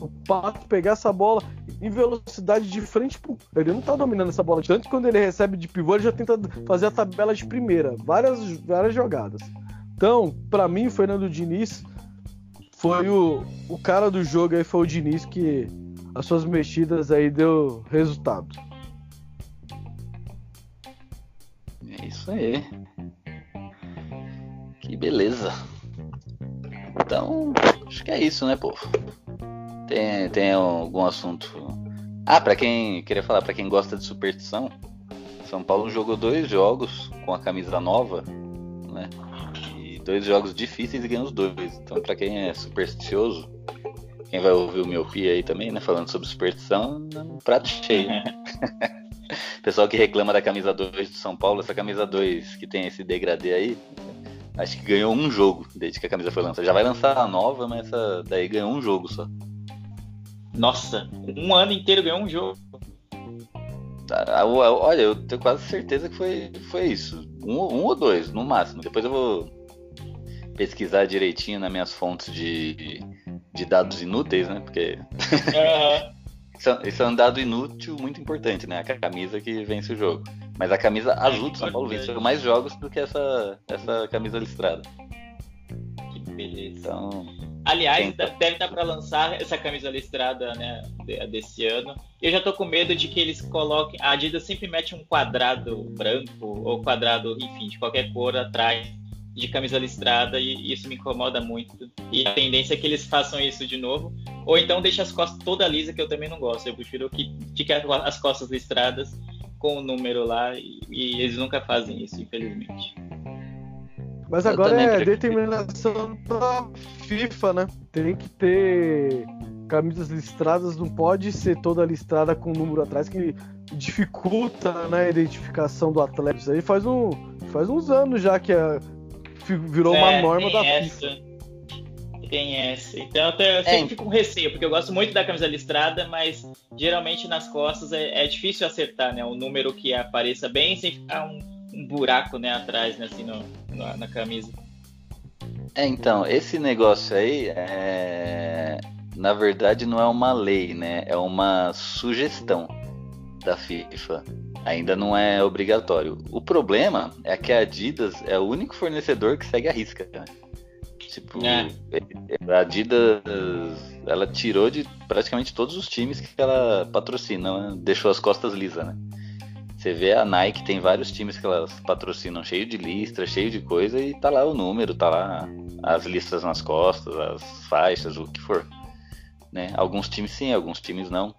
S2: O Pato pegar essa bola em velocidade de frente. Ele não tá dominando essa bola. Tanto quando ele recebe de pivô, ele já tenta fazer a tabela de primeira. Várias, várias jogadas. Então, para mim, o Fernando Diniz foi o, o cara do jogo aí, foi o Diniz que as suas mexidas aí deu resultado.
S1: É isso aí. Que beleza. Então, acho que é isso, né, povo? Tem, tem algum assunto. Ah, para quem queria falar, para quem gosta de superstição, São Paulo jogou dois jogos com a camisa nova, né? dois jogos difíceis e ganhou os dois. Então, para quem é supersticioso, quem vai ouvir o meu Pia aí também, né, falando sobre superstição, é um prato cheio. Pessoal que reclama da camisa 2 de São Paulo, essa camisa 2 que tem esse degradê aí, acho que ganhou um jogo desde que a camisa foi lançada. Já vai lançar a nova, mas essa daí ganhou um jogo só.
S3: Nossa, um ano inteiro ganhou um jogo.
S1: Ah, olha, eu tenho quase certeza que foi, foi isso. Um, um ou dois, no máximo. Depois eu vou pesquisar direitinho nas minhas fontes de, de dados inúteis, né? Porque. Uhum. isso, é um dado inútil muito importante, né? A camisa que vence o jogo. Mas a camisa é azul do São Paulo venceu mais jogos do que essa, essa camisa listrada.
S3: Que beleza. Então. Aliás, tá... deve estar para lançar essa camisa listrada né, desse ano. Eu já tô com medo de que eles coloquem. A Adidas sempre mete um quadrado branco ou quadrado, enfim, de qualquer cor atrás de camisa listrada e isso me incomoda muito. E a tendência é que eles façam isso de novo. Ou então deixe as costas toda lisa, que eu também não gosto. Eu prefiro que fique as costas listradas com o número lá e, e eles nunca fazem isso, infelizmente.
S2: Mas agora é determinação da FIFA, né? Tem que ter camisas listradas, não pode ser toda listrada com o número atrás, que dificulta né, a identificação do atleta. Isso aí faz, um, faz uns anos já que a virou é, uma norma da essa. FIFA.
S3: Tem essa. Então eu, eu sempre é. fico com receio, porque eu gosto muito da camisa listrada, mas geralmente nas costas é, é difícil acertar, né? O número que apareça bem sem ficar um, um buraco, né, atrás, né, assim, no, no, na camisa.
S1: É, então, esse negócio aí, é... na verdade, não é uma lei, né? É uma sugestão da FIFA ainda não é obrigatório. O problema é que a Adidas é o único fornecedor que segue a risca. Né? Tipo, é. a Adidas ela tirou de praticamente todos os times que ela patrocina, né? deixou as costas lisas, né? Você vê a Nike, tem vários times que elas patrocinam cheio de listra, cheio de coisa, e tá lá o número, tá lá as listras nas costas, as faixas, o que for. Né? Alguns times sim, alguns times não.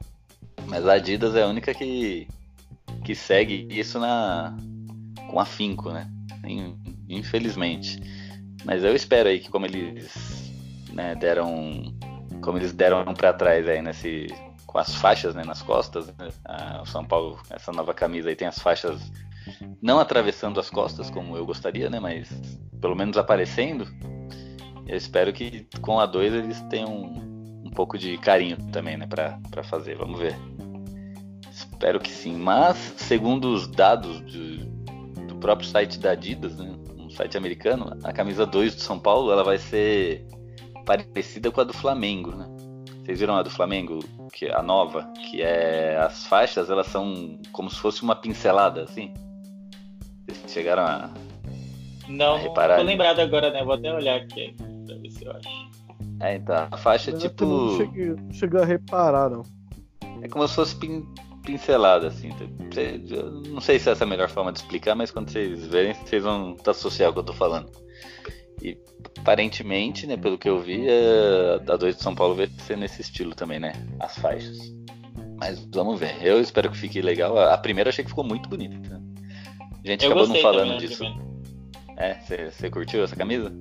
S1: Mas a Adidas é a única que, que segue isso na, com afinco, né? Infelizmente. Mas eu espero aí que como eles né, deram. Como eles deram para trás aí nesse. Com as faixas né, nas costas, né? Ah, o São Paulo, essa nova camisa aí tem as faixas não atravessando as costas como eu gostaria, né? Mas pelo menos aparecendo. Eu espero que com a 2 eles tenham pouco de carinho também, né? Pra, pra fazer. Vamos ver. Espero que sim. Mas, segundo os dados de, do próprio site da Adidas, né? Um site americano, a camisa 2 do São Paulo ela vai ser parecida com a do Flamengo, né? Vocês viram a do Flamengo, que é a nova, que é as faixas, elas são como se fosse uma pincelada, assim. Vocês chegaram a
S3: não, a reparar? Não tô lembrado agora, né? Vou até olhar aqui pra ver se eu acho.
S1: É, então, a faixa
S2: Eu
S1: tipo.
S2: Não cheguei, cheguei a reparar, não.
S1: É como se fosse pin, pincelada, assim. não sei se é essa a melhor forma de explicar, mas quando vocês verem, vocês vão associar o que eu tô falando. E aparentemente, né, pelo que eu vi, a 2 de São Paulo vai ser nesse estilo também, né? As faixas. Mas vamos ver. Eu espero que fique legal. A primeira achei que ficou muito bonita. Né? A gente eu acabou não falando também, disso. É, você curtiu essa camisa?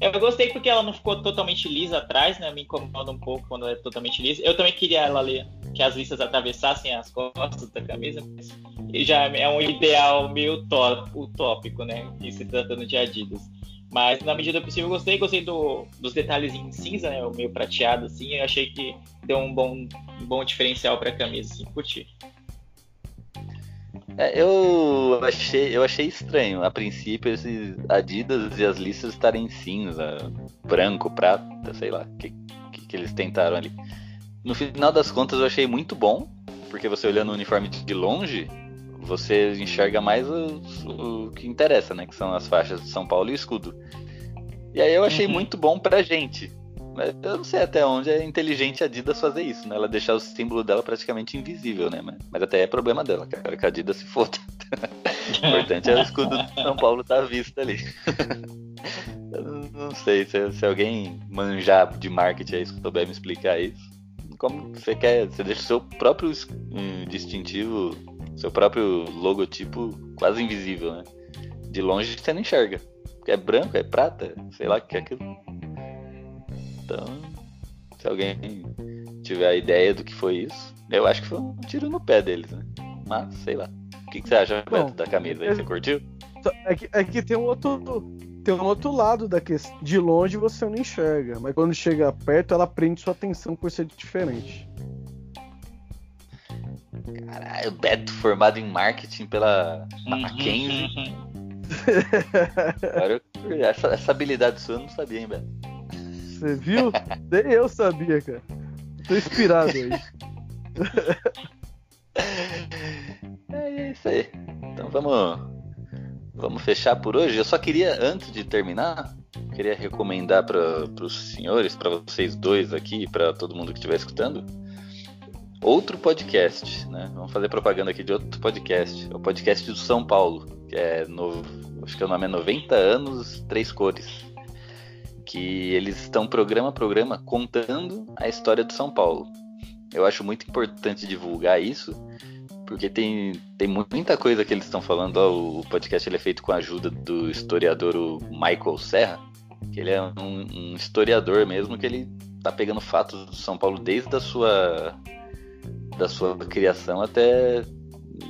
S3: Eu gostei porque ela não ficou totalmente lisa atrás, né? Me incomoda um pouco quando é totalmente lisa. Eu também queria ela ali, que as listas atravessassem as costas da camisa, mas já é um ideal meio utópico, né? E se tratando de Adidas. Mas na medida possível gostei, gostei do, dos detalhes em cinza, né? O meio prateado, assim. Eu achei que deu um bom, um bom diferencial para a camisa, assim, curti.
S1: É, eu achei, eu achei estranho, a princípio, esses Adidas e as listas estarem em cinza, branco, prata, sei lá, o que, que, que, eles tentaram ali. No final das contas, eu achei muito bom, porque você olhando o uniforme de longe, você enxerga mais o, o, que interessa, né? Que são as faixas de São Paulo e o escudo. E aí eu achei uhum. muito bom pra gente. Mas eu não sei até onde é inteligente a Adidas fazer isso, né? Ela deixar o símbolo dela praticamente invisível, né? Mas, mas até é problema dela, cara, que a Adidas se foda. o importante é o escudo de São Paulo estar tá à vista ali. eu não sei se, se alguém manjar de marketing aí souber me explicar isso. Como você quer, você deixa o seu próprio um, distintivo seu próprio logotipo quase invisível, né? De longe você não enxerga. É branco, é prata, sei lá o que é aquilo. Então, se alguém tiver a ideia do que foi isso, eu acho que foi um tiro no pé deles, né? Mas, sei lá. O que, que você acha, Bom, Beto, da camisa aí? Você curtiu?
S2: É que, é que tem um outro. Tem um outro lado da questão. De longe você não enxerga, mas quando chega perto ela prende sua atenção por ser diferente.
S1: Caralho, Beto formado em marketing pela uhum, Mackenzie. Uhum. essa, essa habilidade sua eu não sabia, hein, Beto?
S2: Você viu? Nem eu sabia, cara. Tô inspirado aí.
S1: é isso aí. Então vamos, vamos fechar por hoje. Eu só queria, antes de terminar, queria recomendar para os senhores, para vocês dois aqui, para todo mundo que estiver escutando outro podcast, né? Vamos fazer propaganda aqui de outro podcast. É o podcast do São Paulo, que é novo, acho que o nome é 90 anos, três cores. Que eles estão programa a programa contando a história do São Paulo. Eu acho muito importante divulgar isso, porque tem, tem muita coisa que eles estão falando. Ó, o podcast ele é feito com a ajuda do historiador Michael Serra, que ele é um, um historiador mesmo, que ele tá pegando fatos do São Paulo desde a sua da sua criação até,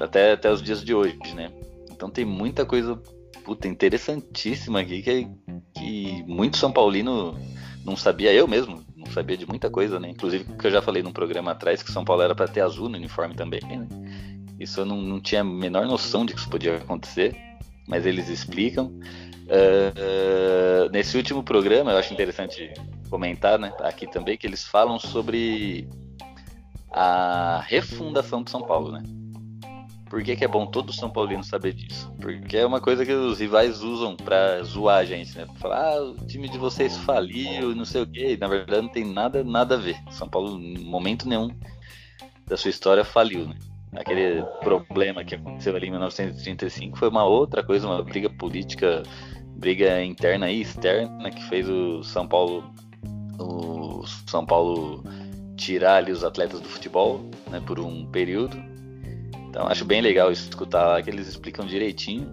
S1: até, até os dias de hoje, né? Então tem muita coisa puta, interessantíssima aqui que, que muito São Paulino não sabia, eu mesmo não sabia de muita coisa, né? Inclusive que eu já falei num programa atrás que São Paulo era para ter azul no uniforme também, né? Isso eu não, não tinha a menor noção de que isso podia acontecer, mas eles explicam. Uh, uh, nesse último programa, eu acho interessante comentar né, aqui também que eles falam sobre a refundação de São Paulo, né? Por que, que, é bom todo São Paulino saber disso? Porque é uma coisa que os rivais usam para zoar a gente, né? Falar, ah, o time de vocês faliu, não sei o quê. Na verdade, não tem nada, nada a ver. São Paulo, em momento nenhum da sua história, faliu, né? aquele problema que aconteceu ali em 1935 foi uma outra coisa, uma briga política, briga interna e externa que fez o São Paulo o São Paulo tirar ali os atletas do futebol, né, por um período. Então acho bem legal escutar lá que eles explicam direitinho.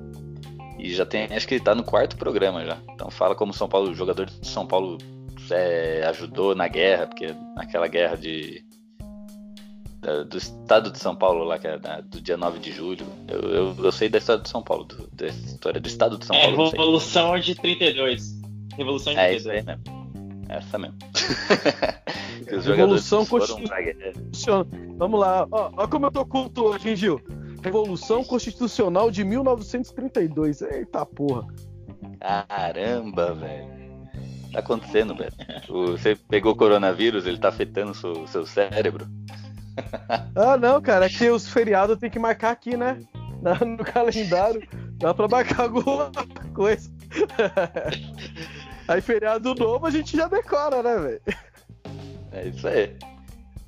S1: E já tem, acho que ele tá no quarto programa já. Então fala como São Paulo, o jogador de São Paulo é, ajudou na guerra, porque naquela guerra de da, do estado de São Paulo lá, que é da, do dia 9 de julho. Eu, eu, eu, sei da história de São Paulo, do, da história do estado de São
S3: é,
S1: Paulo.
S3: Revolução de 32. Revolução de
S1: é
S3: 32.
S1: isso aí mesmo. Essa mesmo.
S2: Revolução Constitucional. Vamos lá. Ó, ó, como eu tô culto hoje, hein, Gil? Revolução Constitucional de 1932. Eita porra.
S1: Caramba, velho. Tá acontecendo, velho. Você pegou o coronavírus, ele tá afetando o seu, seu cérebro.
S2: ah, não, cara. É que os feriados tem que marcar aqui, né? No calendário. Dá pra marcar alguma coisa. Aí feriado novo a gente já decora, né, velho?
S1: É isso aí.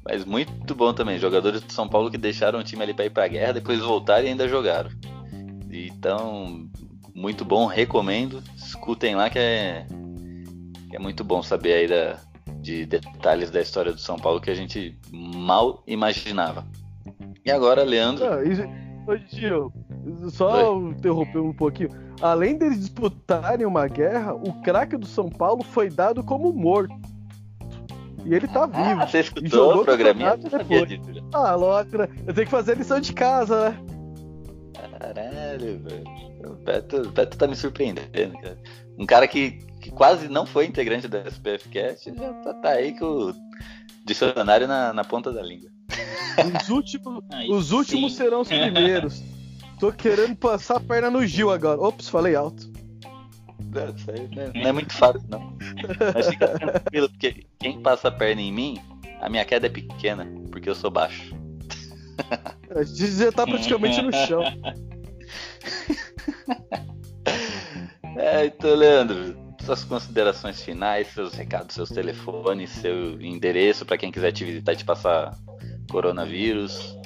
S1: Mas muito bom também. Jogadores de São Paulo que deixaram o time ali pra ir pra guerra, depois voltaram e ainda jogaram. Então, muito bom, recomendo. Escutem lá que é, que é muito bom saber aí da, de detalhes da história do São Paulo que a gente mal imaginava. E agora, Leandro.
S2: Ah, Ô, Gil, só Oi. interromper um pouquinho. Além deles disputarem uma guerra, o craque do São Paulo foi dado como morto. E ele tá ah, vivo.
S1: Você escutou o programinha?
S2: Depois. Ah, né? Eu tenho que fazer lição de casa, né?
S1: Caralho, velho. O Beto, o Beto tá me surpreendendo, cara. Um cara que, que quase não foi integrante da SPFcast já tá, tá aí com o dicionário na, na ponta da língua.
S2: Os últimos, os últimos serão os primeiros. Tô querendo passar a perna no Gil agora. Ops, falei alto.
S1: Não, isso aí não é, não é muito fácil, não. Mas fica tranquilo, porque quem passa a perna em mim, a minha queda é pequena, porque eu sou baixo.
S2: A gente já tá praticamente no chão.
S1: É, então, Leandro, suas considerações finais, seus recados, seus telefones, seu endereço para quem quiser te visitar e te passar coronavírus.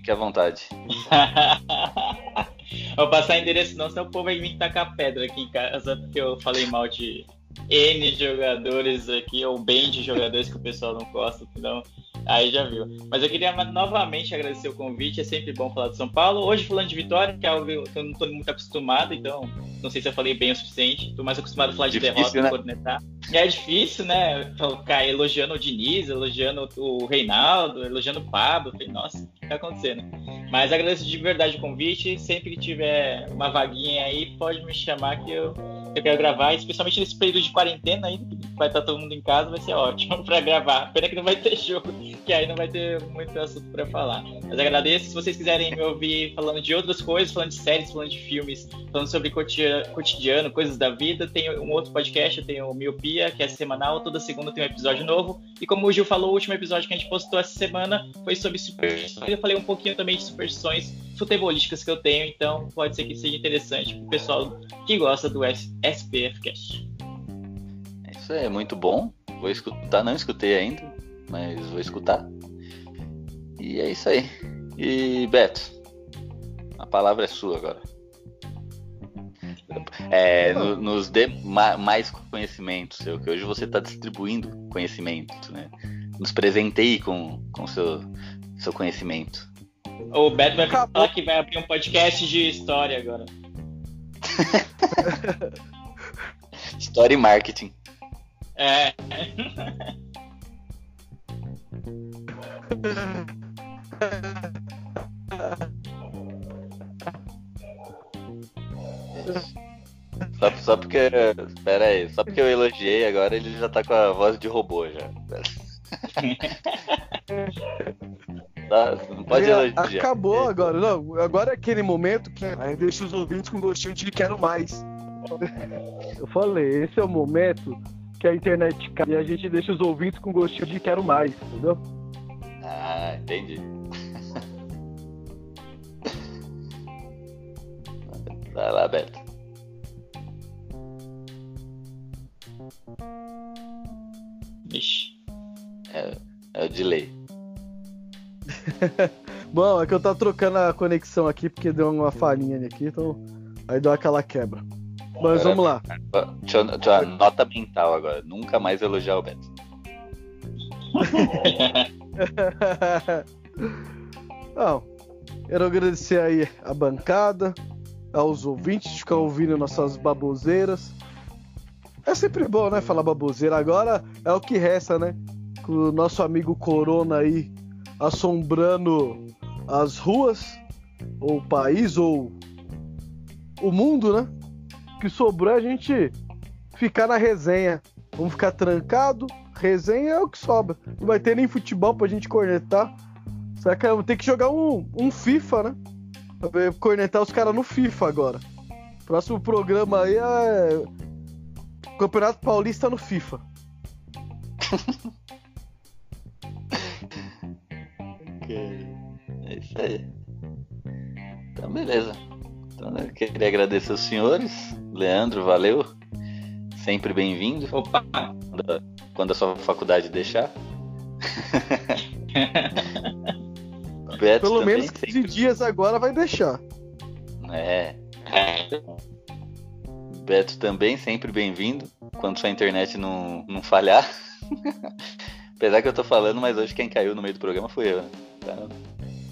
S1: Fique à vontade.
S3: Vou passar endereço não, senão o povo vai vir tacar pedra aqui em casa, porque eu falei mal de N jogadores aqui, ou bem de jogadores que o pessoal não gosta, então Aí já viu. Mas eu queria novamente agradecer o convite. É sempre bom falar de São Paulo. Hoje falando de vitória, que é algo que eu não estou muito acostumado, então não sei se eu falei bem o suficiente. Estou mais acostumado a falar de difícil, derrota né? cornetar. E é difícil, né? Ficar elogiando o Diniz, elogiando o Reinaldo, elogiando o Pablo. Falei, nossa, o que está acontecendo? Mas agradeço de verdade o convite. Sempre que tiver uma vaguinha aí, pode me chamar que eu, eu quero gravar, especialmente nesse período de quarentena aí, vai estar todo mundo em casa, vai ser ótimo para gravar. Pena que não vai ter jogo que aí não vai ter muito assunto para falar. Mas agradeço. Se vocês quiserem me ouvir falando de outras coisas, falando de séries, falando de filmes, falando sobre cotidiano, coisas da vida, tem um outro podcast, eu tenho o Miopia, que é semanal, toda segunda tem um episódio novo. E como o Gil falou, o último episódio que a gente postou essa semana foi sobre superstições. Eu falei um pouquinho também de superstições futebolísticas que eu tenho, então pode ser que seja interessante pro pessoal que gosta do SPF Cast.
S1: Isso é muito bom. Vou escutar, não escutei ainda mas vou escutar. E é isso aí. E Beto, a palavra é sua agora. É, no, nos dê ma, mais conhecimento seu, que hoje você está distribuindo conhecimento, né? Nos presenteie com, com seu, seu conhecimento.
S3: O Beto vai falar que vai abrir um podcast de história agora.
S1: história e marketing.
S3: É.
S1: Só, só porque. Pera aí, só porque eu elogiei agora ele já tá com a voz de robô já. tá, não pode é, elogiar.
S2: Acabou agora, não. Agora é aquele momento que aí deixa os ouvintes com gostinho de quero mais. Eu falei, esse é o momento que a internet cai e a gente deixa os ouvintes com gostinho de quero mais, entendeu?
S1: Ah, entendi. Vai lá, Beto.
S3: Ixi.
S1: É, é o delay.
S2: Bom, é que eu tava trocando a conexão aqui porque deu uma falhinha aqui, então aí deu aquela quebra. Mas vamos lá.
S1: Nota mental agora. Nunca mais elogiar o Beto.
S2: Não, quero agradecer aí a bancada, aos ouvintes de ficar ouvindo nossas baboseiras. É sempre bom, né, falar baboseira. Agora é o que resta, né? Com o nosso amigo Corona aí assombrando as ruas, ou o país, ou o mundo, né? Que sobrou é a gente ficar na resenha. Vamos ficar trancado, resenha é o que sobra. Não vai ter nem futebol pra gente cornetar. Será que vamos ter que jogar um, um FIFA, né? Pra cornetar os caras no FIFA agora. Próximo programa aí é. Campeonato Paulista no FIFA.
S1: É isso aí. Então, beleza. Então, eu queria agradecer os senhores. Leandro, valeu. Sempre bem-vindo.
S3: Opa!
S1: Quando a, quando a sua faculdade deixar. Beto
S2: Pelo
S1: também,
S2: menos 15 dias agora vai deixar.
S1: É. Beto também, sempre bem-vindo. Quando sua internet não, não falhar. Apesar que eu tô falando, mas hoje quem caiu no meio do programa foi eu. né? Então,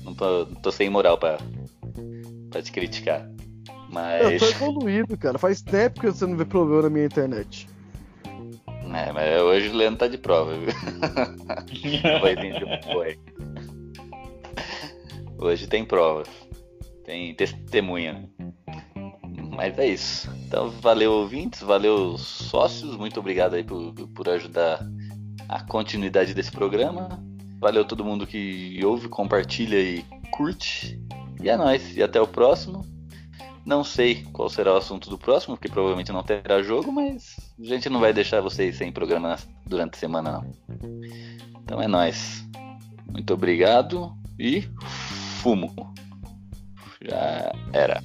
S1: não tô, não tô sem moral pra, pra te criticar.
S2: Eu
S1: Mas.
S2: tô evoluído, cara. Faz tempo que você não vê problema na minha internet.
S1: É, mas hoje o Leandro tá de prova, viu? De boi. Hoje tem prova. Tem testemunha. Mas é isso. Então, valeu ouvintes, valeu sócios. Muito obrigado aí por, por ajudar a continuidade desse programa. Valeu todo mundo que ouve, compartilha e curte. E é nóis. E até o próximo. Não sei qual será o assunto do próximo, porque provavelmente não terá jogo, mas a gente não vai deixar vocês sem programa durante a semana, não. Então é nóis. Muito obrigado e fumo. Já era.